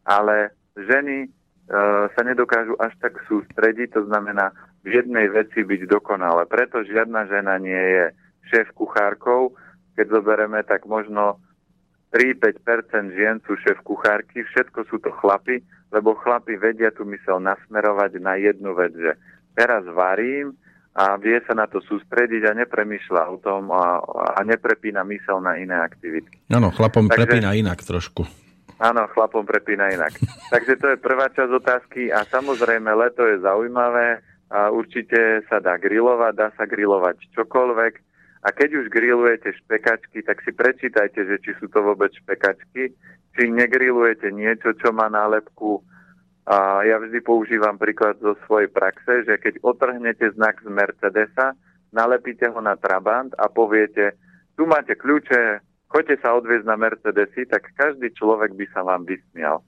ale ženy e, sa nedokážu až tak sústrediť, to znamená v jednej veci byť dokonale. Preto žiadna žena nie je šéf kuchárkou. Keď zoberieme, tak možno 3-5% žien sú šéf kuchárky, všetko sú to chlapy, lebo chlapi vedia tú mysel nasmerovať na jednu vec, že teraz varím, a vie sa na to sústrediť a nepremýšľa o tom a, a neprepína mysel na iné aktivity. Áno, chlapom Takže, prepína inak trošku. Áno, chlapom prepína inak. <laughs> Takže to je prvá časť otázky a samozrejme leto je zaujímavé a určite sa dá grilovať, dá sa grilovať čokoľvek a keď už grillujete špekačky, tak si prečítajte, že či sú to vôbec špekačky, či negrilujete niečo, čo má nálepku a ja vždy používam príklad zo svojej praxe, že keď otrhnete znak z Mercedesa, nalepíte ho na Trabant a poviete, tu máte kľúče, choďte sa odviezť na Mercedesy, tak každý človek by sa vám vysmial.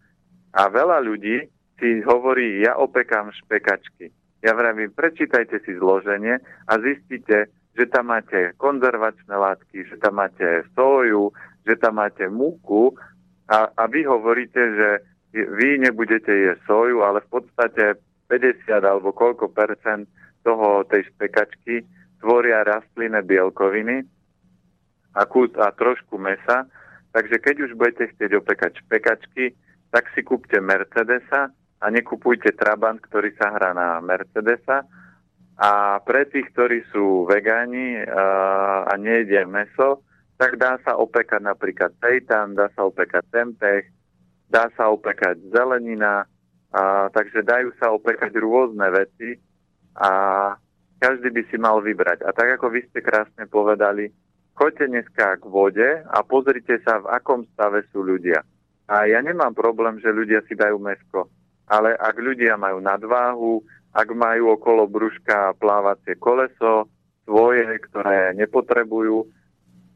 A veľa ľudí si hovorí, ja opekám špekačky. Ja vravím, prečítajte si zloženie a zistíte, že tam máte konzervačné látky, že tam máte soju, že tam máte múku a, a vy hovoríte, že vy nebudete jesť soju, ale v podstate 50 alebo koľko percent toho tej špekačky tvoria rastlinné bielkoviny a, kus, a trošku mesa. Takže keď už budete chcieť opekať špekačky, tak si kúpte Mercedesa a nekupujte Trabant, ktorý sa hrá na Mercedesa. A pre tých, ktorí sú vegáni a, a nejedia meso, tak dá sa opekať napríklad seitan, dá sa opekať tempeh, dá sa opekať zelenina, a, takže dajú sa opekať rôzne veci a každý by si mal vybrať. A tak ako vy ste krásne povedali, choďte dneska k vode a pozrite sa, v akom stave sú ľudia. A ja nemám problém, že ľudia si dajú mesko, ale ak ľudia majú nadváhu, ak majú okolo brúška plávacie koleso, svoje, ktoré nepotrebujú,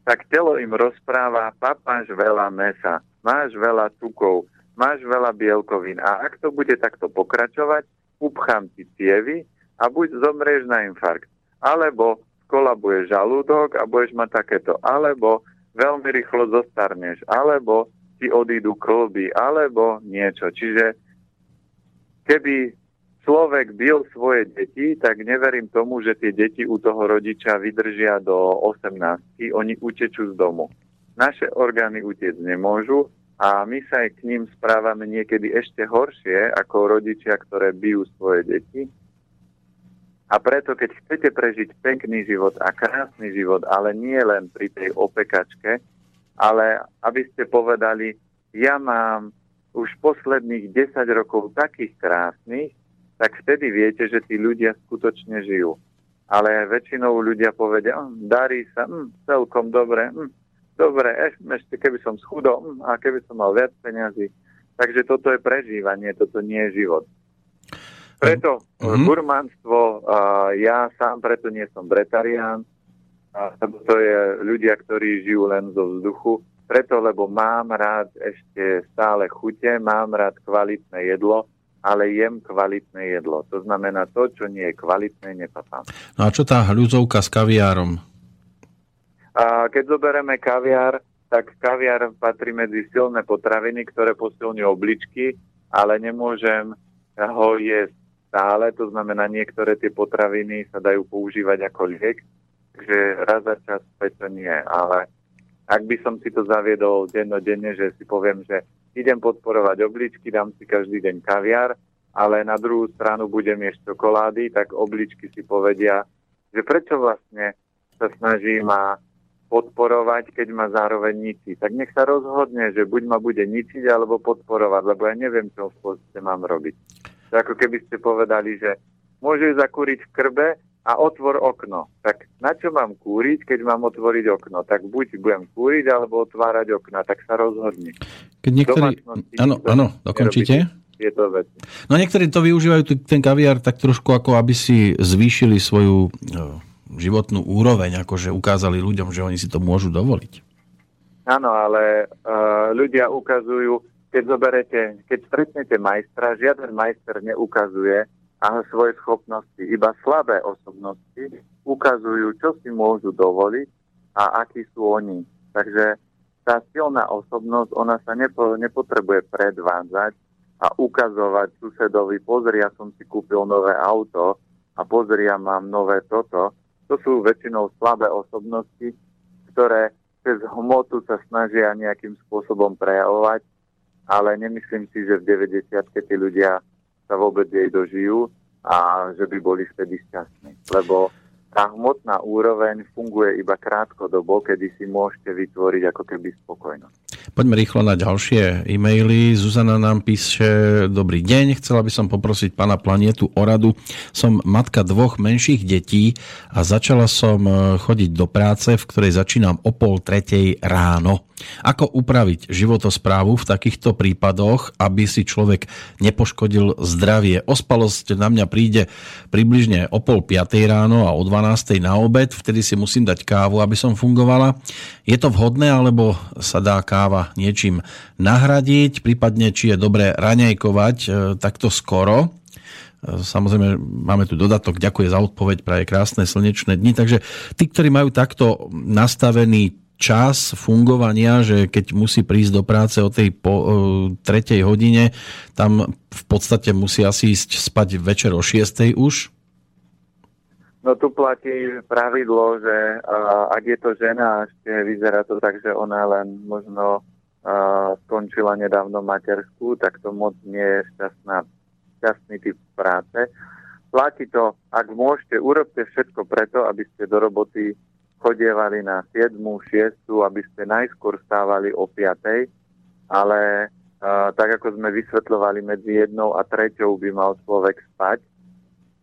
tak telo im rozpráva, papáš veľa mesa máš veľa tukov, máš veľa bielkovín a ak to bude takto pokračovať, upchám ti cievy a buď zomrieš na infarkt, alebo skolabuje žalúdok a budeš mať takéto, alebo veľmi rýchlo zostarneš, alebo ti odídu klby, alebo niečo. Čiže keby človek bil svoje deti, tak neverím tomu, že tie deti u toho rodiča vydržia do 18. Oni utečú z domu naše orgány utiec nemôžu a my sa aj k ním správame niekedy ešte horšie ako rodičia, ktoré bijú svoje deti. A preto, keď chcete prežiť pekný život a krásny život, ale nie len pri tej opekačke, ale aby ste povedali, ja mám už posledných 10 rokov takých krásnych, tak vtedy viete, že tí ľudia skutočne žijú. Ale väčšinou ľudia povedia, hm, darí sa, hm, celkom dobre, hm, dobre, ešte keby som schudol a keby som mal viac peniazy. Takže toto je prežívanie, toto nie je život. Preto mm-hmm. gurmánstvo, uh, ja sám preto nie som bretarián, a to je ľudia, ktorí žijú len zo vzduchu. Preto, lebo mám rád ešte stále chute, mám rád kvalitné jedlo, ale jem kvalitné jedlo. To znamená to, čo nie je kvalitné, nepapám. No a čo tá hľuzovka s kaviárom? A keď zoberieme kaviár, tak kaviár patrí medzi silné potraviny, ktoré posilňujú obličky, ale nemôžem ho jesť stále, to znamená niektoré tie potraviny sa dajú používať ako liek, takže raz za čas to nie, ale ak by som si to zaviedol dennodenne, že si poviem, že idem podporovať obličky, dám si každý deň kaviár, ale na druhú stranu budem jesť čokolády, tak obličky si povedia, že prečo vlastne sa snaží ma podporovať, keď ma zároveň ničí. Tak nech sa rozhodne, že buď ma bude ničiť, alebo podporovať, lebo ja neviem, čo v podstate mám robiť. To ako keby ste povedali, že môže zakúriť v krbe, a otvor okno. Tak na čo mám kúriť, keď mám otvoriť okno? Tak buď budem kúriť, alebo otvárať okna, tak sa rozhodni. Keď niektorí... Áno, áno. Tieto veci. No niektorí to využívajú ten kaviár tak trošku ako aby si zvýšili svoju e, životnú úroveň, akože ukázali ľuďom, že oni si to môžu dovoliť. Áno, ale uh, ľudia ukazujú, keď zoberete, keď stretnete majstra, žiaden majster neukazuje, a svoje schopnosti. Iba slabé osobnosti ukazujú, čo si môžu dovoliť a akí sú oni. Takže tá silná osobnosť, ona sa nepo, nepotrebuje predvádzať a ukazovať susedovi, pozri, ja som si kúpil nové auto a pozri, ja mám nové toto. To sú väčšinou slabé osobnosti, ktoré cez hmotu sa snažia nejakým spôsobom prejavovať, ale nemyslím si, že v 90 tí ľudia sa vôbec jej dožijú a že by boli vtedy šťastní. Lebo tá hmotná úroveň funguje iba krátkodobo, kedy si môžete vytvoriť ako keby spokojnosť. Poďme rýchlo na ďalšie e-maily. Zuzana nám píše, dobrý deň, chcela by som poprosiť pána Planietu o radu. Som matka dvoch menších detí a začala som e, chodiť do práce, v ktorej začínam o pol tretej ráno. Ako upraviť životosprávu v takýchto prípadoch, aby si človek nepoškodil zdravie? Ospalosť na mňa príde približne o pol piatej ráno a o 12. na obed, vtedy si musím dať kávu, aby som fungovala. Je to vhodné, alebo sa dá káva niečím nahradiť, prípadne či je dobré raňajkovať e, takto skoro? E, samozrejme, máme tu dodatok, ďakujem za odpoveď, praje krásne slnečné dni. Takže tí, ktorí majú takto nastavený čas fungovania, že keď musí prísť do práce o tej po, o, tretej hodine, tam v podstate musí asi ísť spať večer o šiestej už? No tu platí pravidlo, že uh, ak je to žena, ešte vyzerá to tak, že ona len možno skončila nedávno matersku, tak to moc nie je šťastná, šťastný typ práce. Platí to, ak môžete, urobte všetko preto, aby ste do roboty chodievali na 7., 6., aby ste najskôr stávali o 5., ale uh, tak ako sme vysvetľovali, medzi jednou a treťou by mal človek spať,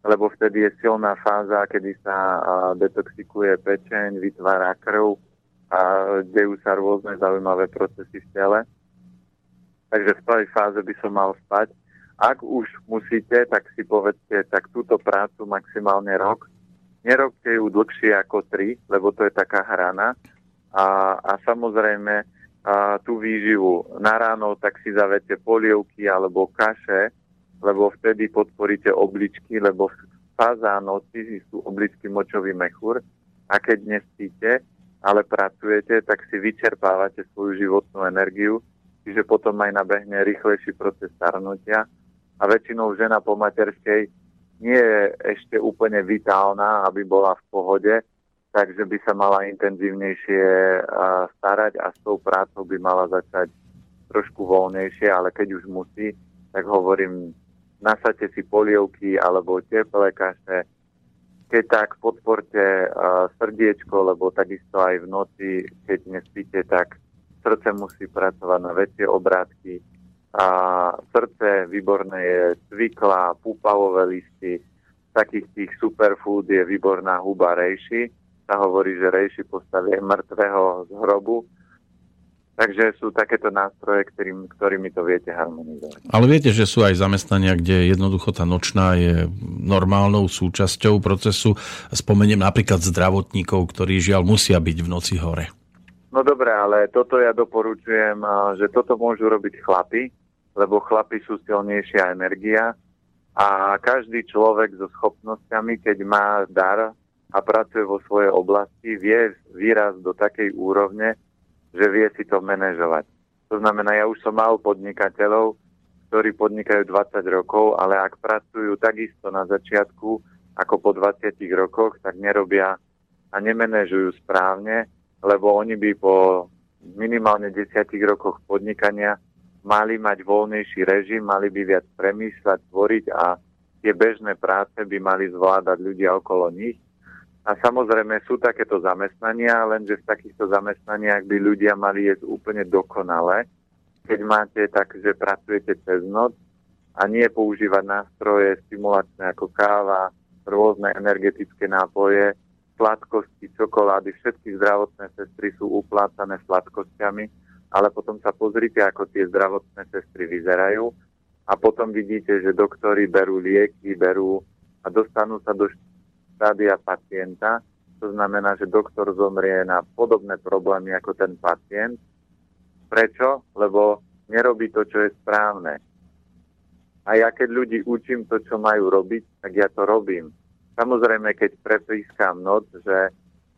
lebo vtedy je silná fáza, kedy sa uh, detoxikuje pečeň, vytvára krv a dejú sa rôzne zaujímavé procesy v tele. Takže v tej fáze by som mal spať. Ak už musíte, tak si povedzte, tak túto prácu maximálne rok, nerobte ju dlhšie ako 3, lebo to je taká hrana. A, a samozrejme a tú výživu na ráno tak si zavete polievky alebo kaše, lebo vtedy podporíte obličky, lebo fáza noci sú obličky močový mechúr a keď nespíte, ale pracujete, tak si vyčerpávate svoju životnú energiu, čiže potom aj nabehne rýchlejší proces starnutia. A väčšinou žena po materskej nie je ešte úplne vitálna, aby bola v pohode, takže by sa mala intenzívnejšie starať a s tou prácou by mala začať trošku voľnejšie, ale keď už musí, tak hovorím, nasadte si polievky alebo teplé kaše, keď tak podporte uh, srdiečko, lebo takisto aj v noci, keď nespíte, tak srdce musí pracovať na väčšie obrátky, a srdce výborné je cvikla, púpavové listy, takých tých superfood je výborná huba rejši. Sa hovorí, že rejši postavie mŕtvého z hrobu. Takže sú takéto nástroje, ktorým, ktorými to viete harmonizovať. Ale viete, že sú aj zamestnania, kde jednoducho tá nočná je normálnou súčasťou procesu. Spomeniem napríklad zdravotníkov, ktorí žiaľ musia byť v noci hore. No dobre, ale toto ja doporučujem, že toto môžu robiť chlapi, lebo chlapi sú silnejšia energia a každý človek so schopnosťami, keď má dar a pracuje vo svojej oblasti, vie výraz do takej úrovne, že vie si to manažovať. To znamená, ja už som mal podnikateľov, ktorí podnikajú 20 rokov, ale ak pracujú takisto na začiatku ako po 20 rokoch, tak nerobia a nemenežujú správne, lebo oni by po minimálne 10 rokoch podnikania mali mať voľnejší režim, mali by viac premýšľať, tvoriť a tie bežné práce by mali zvládať ľudia okolo nich. A samozrejme sú takéto zamestnania, lenže v takýchto zamestnaniach by ľudia mali jesť úplne dokonale. Keď máte tak, že pracujete cez noc a nie používať nástroje stimulačné ako káva, rôzne energetické nápoje, sladkosti, čokolády, všetky zdravotné sestry sú uplácané sladkosťami, ale potom sa pozrite, ako tie zdravotné sestry vyzerajú a potom vidíte, že doktori berú lieky, berú a dostanú sa do štádia pacienta. To znamená, že doktor zomrie na podobné problémy ako ten pacient. Prečo? Lebo nerobí to, čo je správne. A ja keď ľudí učím to, čo majú robiť, tak ja to robím. Samozrejme, keď prepískam noc, že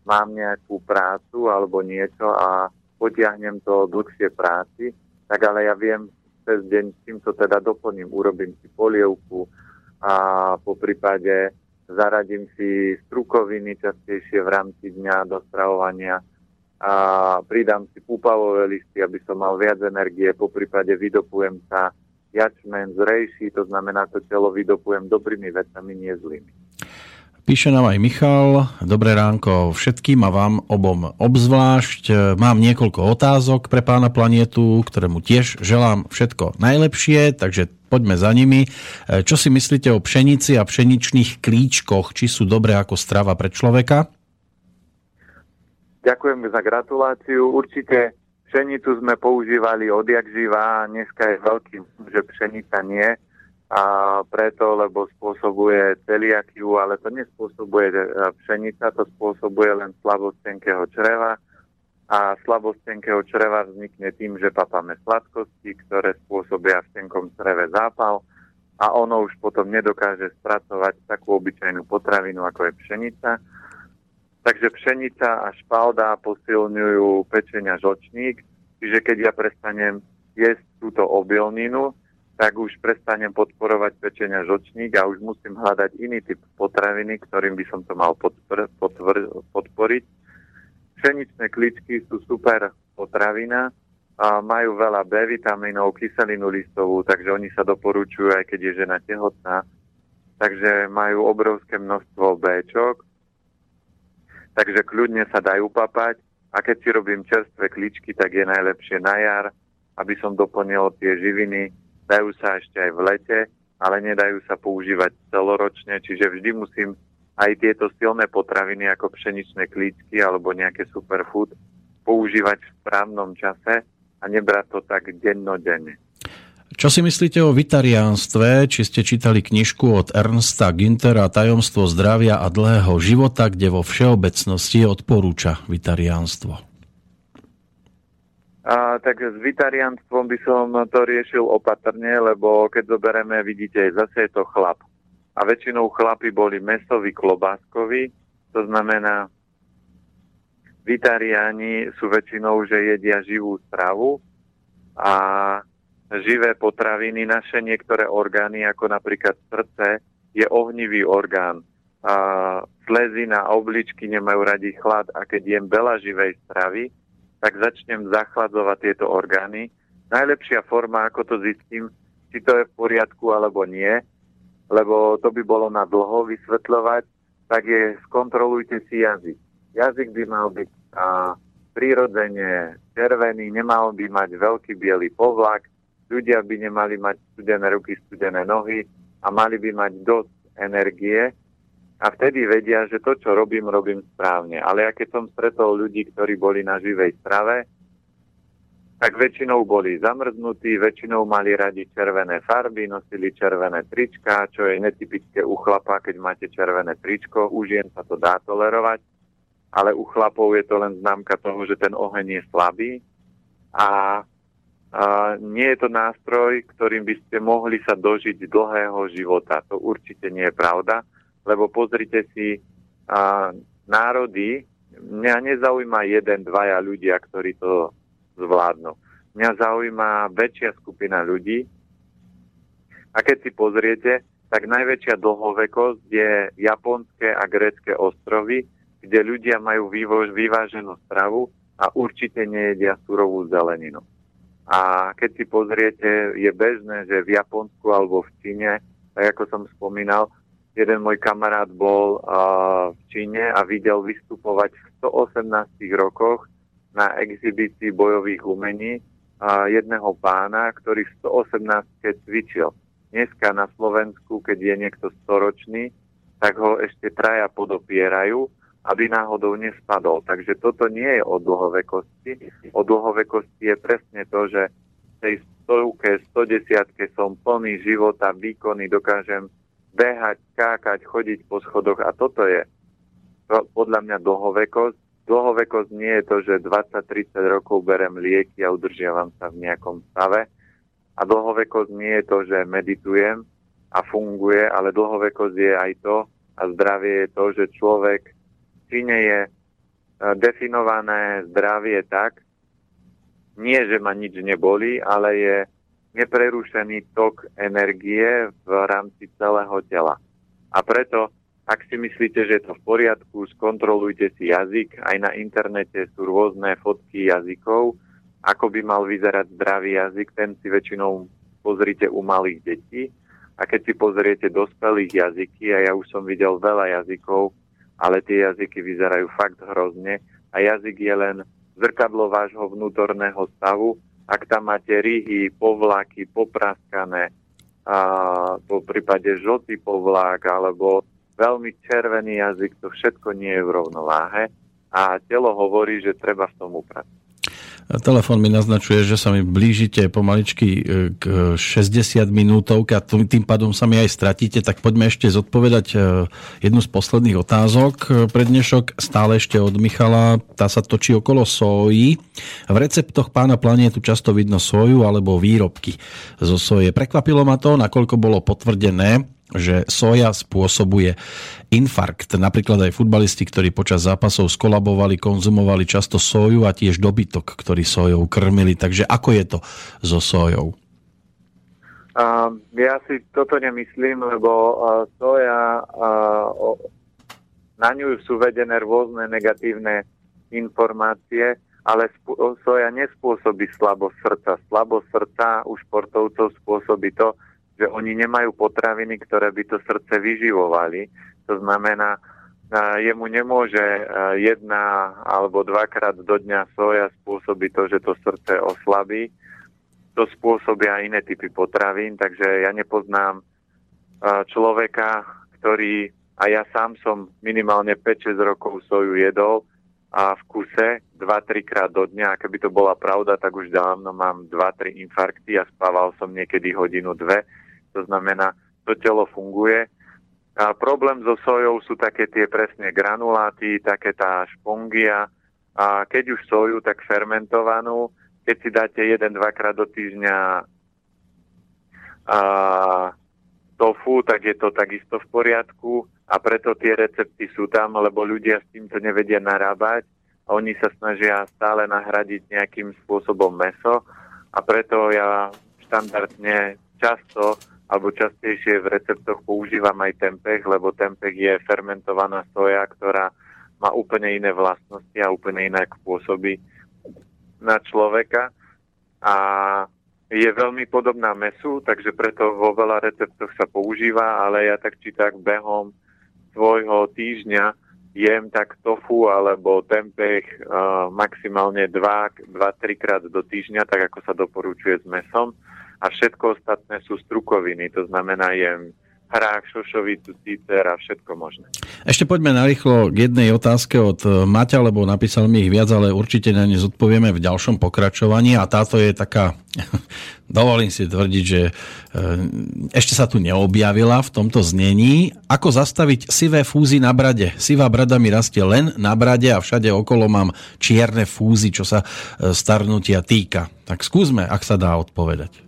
mám nejakú prácu alebo niečo a potiahnem to dlhšie práci, tak ale ja viem cez deň, tým to teda doplním, urobím si polievku a po prípade zaradím si strukoviny častejšie v rámci dňa do stravovania a pridám si púpavové listy, aby som mal viac energie, po prípade vydopujem sa jačmen z rejší, to znamená, to telo vydopujem dobrými vecami, nie zlými. Píše nám aj Michal, dobré ránko všetkým a vám obom obzvlášť. Mám niekoľko otázok pre pána Planietu, ktorému tiež želám všetko najlepšie, takže poďme za nimi. Čo si myslíte o pšenici a pšeničných klíčkoch? Či sú dobré ako strava pre človeka? Ďakujem za gratuláciu. Určite pšenicu sme používali odjak živá, dneska je veľký, že pšenica nie a preto, lebo spôsobuje celiakiu, ale to nespôsobuje e, pšenica, to spôsobuje len slabosť tenkého čreva a slabosť tenkého čreva vznikne tým, že papame sladkosti, ktoré spôsobia v tenkom čreve zápal a ono už potom nedokáže spracovať takú obyčajnú potravinu, ako je pšenica. Takže pšenica a špalda posilňujú pečenia žočník, čiže keď ja prestanem jesť túto obilninu, tak už prestanem podporovať pečenia žočník a už musím hľadať iný typ potraviny, ktorým by som to mal podpor- podpor- podporiť. Pšeničné kličky sú super potravina, a majú veľa B vitamínov, kyselinu listovú, takže oni sa doporučujú aj keď je žena tehotná. Takže majú obrovské množstvo Bčok, takže kľudne sa dajú papať. A keď si robím čerstvé kličky, tak je najlepšie na jar, aby som doplnil tie živiny, dajú sa ešte aj v lete, ale nedajú sa používať celoročne, čiže vždy musím aj tieto silné potraviny ako pšeničné klíčky alebo nejaké superfood používať v správnom čase a nebrať to tak dennodenne. Čo si myslíte o vitariánstve? Či ste čítali knižku od Ernsta Gintera Tajomstvo zdravia a dlhého života, kde vo všeobecnosti odporúča vitariánstvo? A, tak s vitarianstvom by som to riešil opatrne, lebo keď zoberieme, vidíte, zase je to chlap. A väčšinou chlapi boli mesoví, klobáskoví, to znamená, vitariáni sú väčšinou, že jedia živú stravu a živé potraviny, naše niektoré orgány, ako napríklad srdce, je ohnivý orgán. A slezina obličky nemajú radi chlad a keď jem veľa živej stravy, tak začnem zachladzovať tieto orgány. Najlepšia forma, ako to zistím, či to je v poriadku alebo nie, lebo to by bolo na dlho vysvetľovať, tak je skontrolujte si jazyk. Jazyk by mal byť a, prirodzene červený, nemal by mať veľký biely povlak, ľudia by nemali mať studené ruky, studené nohy a mali by mať dosť energie, a vtedy vedia, že to, čo robím, robím správne. Ale ja keď som stretol ľudí, ktorí boli na živej strave, tak väčšinou boli zamrznutí, väčšinou mali radi červené farby, nosili červené trička, čo je netypické u chlapa, keď máte červené tričko, už jen sa to dá tolerovať. ale u chlapov je to len známka toho, že ten oheň je slabý a, a nie je to nástroj, ktorým by ste mohli sa dožiť dlhého života. To určite nie je pravda, lebo pozrite si a, národy, mňa nezaujíma jeden, dvaja ľudia, ktorí to zvládnu. Mňa zaujíma väčšia skupina ľudí. A keď si pozriete, tak najväčšia dlhovekosť je japonské a grécké ostrovy, kde ľudia majú vyváženú stravu a určite nejedia surovú zeleninu. A keď si pozriete, je bežné, že v Japonsku alebo v Číne, tak ako som spomínal, jeden môj kamarát bol uh, v Číne a videl vystupovať v 118 rokoch na exhibícii bojových umení jedného pána, ktorý v 118 cvičil. Dneska na Slovensku, keď je niekto storočný, tak ho ešte traja podopierajú, aby náhodou nespadol. Takže toto nie je o dlhovekosti. O dlhovekosti je presne to, že v tej stovke, 110 som plný života, výkony, dokážem behať, skákať, chodiť po schodoch a toto je podľa mňa dlhovekosť. Dlhovekosť nie je to, že 20-30 rokov berem lieky a udržiavam sa v nejakom stave, a dlhovekosť nie je to, že meditujem a funguje, ale dlhovekosť je aj to a zdravie je to, že človek či nie je e, definované zdravie tak, nie, že ma nič neboli, ale je neprerušený tok energie v rámci celého tela. A preto, ak si myslíte, že je to v poriadku, skontrolujte si jazyk. Aj na internete sú rôzne fotky jazykov, ako by mal vyzerať zdravý jazyk, ten si väčšinou pozrite u malých detí. A keď si pozriete dospelých jazyky, a ja už som videl veľa jazykov, ale tie jazyky vyzerajú fakt hrozne a jazyk je len zrkadlo vášho vnútorného stavu. Ak tam máte ryhy, povláky, popraskané, a po prípade žltý povlák alebo veľmi červený jazyk, to všetko nie je v rovnováhe a telo hovorí, že treba v tom upracovať. Telefón mi naznačuje, že sa mi blížite pomaličky e, k 60 minútovke a tým pádom sa mi aj stratíte, tak poďme ešte zodpovedať e, jednu z posledných otázok. E, pre dnešok stále ešte od Michala, tá sa točí okolo soji. V receptoch pána planietu často vidno soju alebo výrobky zo soje. Prekvapilo ma to, nakoľko bolo potvrdené, že soja spôsobuje infarkt. Napríklad aj futbalisti, ktorí počas zápasov skolabovali, konzumovali často soju a tiež dobytok, ktorý sojou krmili. Takže ako je to so sojou? Ja si toto nemyslím, lebo soja, na ňu sú vedené rôzne negatívne informácie, ale soja nespôsobí slabosť srdca. Slabosť srdca u športovcov spôsobí to, že oni nemajú potraviny, ktoré by to srdce vyživovali. To znamená, jemu nemôže jedna alebo dvakrát do dňa soja spôsobiť to, že to srdce oslabí. To spôsobia iné typy potravín, takže ja nepoznám človeka, ktorý, a ja sám som minimálne 5-6 rokov soju jedol a v kuse 2-3 krát do dňa, a keby to bola pravda, tak už dávno mám 2-3 infarkty a spával som niekedy hodinu, dve to znamená, to telo funguje. A problém so sojou sú také tie presne granuláty, také tá špongia. A keď už soju, tak fermentovanú. Keď si dáte jeden, dvakrát do týždňa a tofu, tak je to takisto v poriadku a preto tie recepty sú tam, lebo ľudia s týmto nevedia narábať a oni sa snažia stále nahradiť nejakým spôsobom meso a preto ja štandardne často alebo častejšie v receptoch používam aj tempeh, lebo tempeh je fermentovaná soja, ktorá má úplne iné vlastnosti a úplne inak pôsobí na človeka. A je veľmi podobná mesu, takže preto vo veľa receptoch sa používa, ale ja tak či tak behom svojho týždňa jem tak tofu alebo tempeh uh, maximálne 2-3 krát do týždňa, tak ako sa doporučuje s mesom a všetko ostatné sú strukoviny. To znamená, jem hrách, šošovicu, cícer a všetko možné. Ešte poďme narýchlo k jednej otázke od Maťa, lebo napísal mi ich viac, ale určite na ne zodpovieme v ďalšom pokračovaní a táto je taká, <laughs> dovolím si tvrdiť, že e, ešte sa tu neobjavila v tomto znení. Ako zastaviť sivé fúzy na brade? Sivá brada mi rastie len na brade a všade okolo mám čierne fúzy, čo sa e, starnutia týka. Tak skúsme, ak sa dá odpovedať.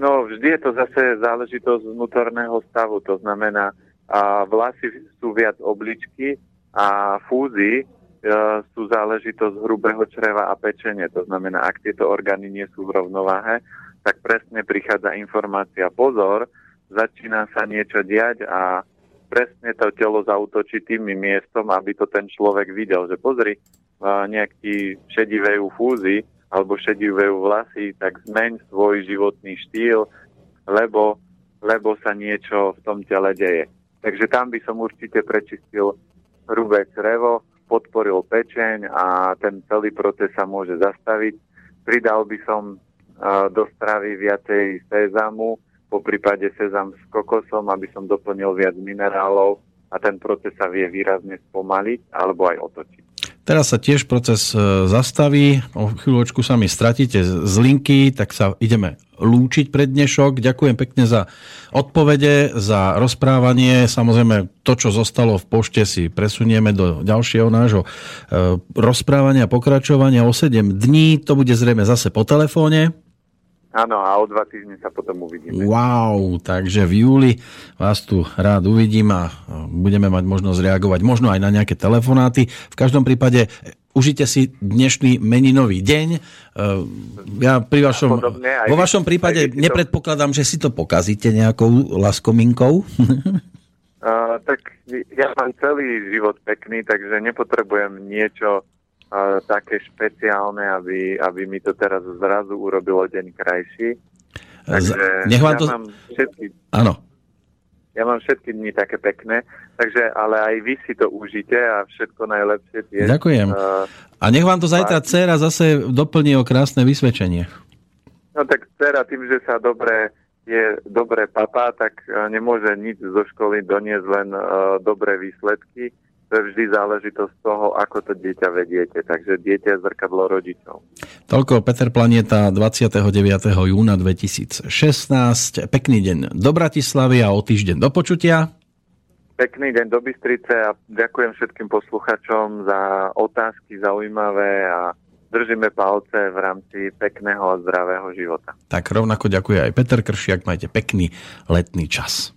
No, vždy je to zase záležitosť vnútorného stavu, to znamená, a vlasy sú viac obličky a fúzy e, sú záležitosť hrubého čreva a pečenie. To znamená, ak tieto orgány nie sú v rovnováhe, tak presne prichádza informácia pozor, začína sa niečo diať a presne to telo zautočí tým miestom, aby to ten človek videl, že pozri, nejaký šedivejú fúzy, alebo šedivé vlasy, tak zmeň svoj životný štýl, lebo, lebo sa niečo v tom tele deje. Takže tam by som určite prečistil hrubé črevo, podporil pečeň a ten celý proces sa môže zastaviť. Pridal by som do stravy viacej sezamu, po prípade sezam s kokosom, aby som doplnil viac minerálov a ten proces sa vie výrazne spomaliť alebo aj otočiť. Teraz sa tiež proces e, zastaví, o chvíľočku sa mi stratíte z linky, tak sa ideme lúčiť pred dnešok. Ďakujem pekne za odpovede, za rozprávanie. Samozrejme, to, čo zostalo v pošte, si presunieme do ďalšieho nášho e, rozprávania, pokračovania o 7 dní. To bude zrejme zase po telefóne. Áno, a o dva týždne sa potom uvidíme. Wow, takže v júli vás tu rád uvidím a budeme mať možnosť reagovať možno aj na nejaké telefonáty. V každom prípade užite si dnešný meninový deň. E, ja pri vašom, podobne, vo vašom prípade nepredpokladám, že si to pokazíte nejakou laskominkou. <laughs> Uh, tak ja mám celý život pekný, takže nepotrebujem niečo také špeciálne, aby, aby mi to teraz zrazu urobilo deň krajší. Takže Nech vám ja to... mám všetky... Áno. Ja mám všetky dni také pekné, takže ale aj vy si to užite a všetko najlepšie tie. Ďakujem. Uh, a nech vám to zajtra dcera zase doplní o krásne vysvedčenie. No tak dcera tým, že sa dobre je dobré papa, tak uh, nemôže nič zo školy doniesť len uh, dobré výsledky to je vždy záležitosť toho, ako to dieťa vediete. Takže dieťa je zrkadlo rodičov. Toľko Peter Planieta 29. júna 2016. Pekný deň do Bratislavy a o týždeň do počutia. Pekný deň do Bystrice a ďakujem všetkým posluchačom za otázky zaujímavé a držíme palce v rámci pekného a zdravého života. Tak rovnako ďakujem aj Peter Kršiak, majte pekný letný čas.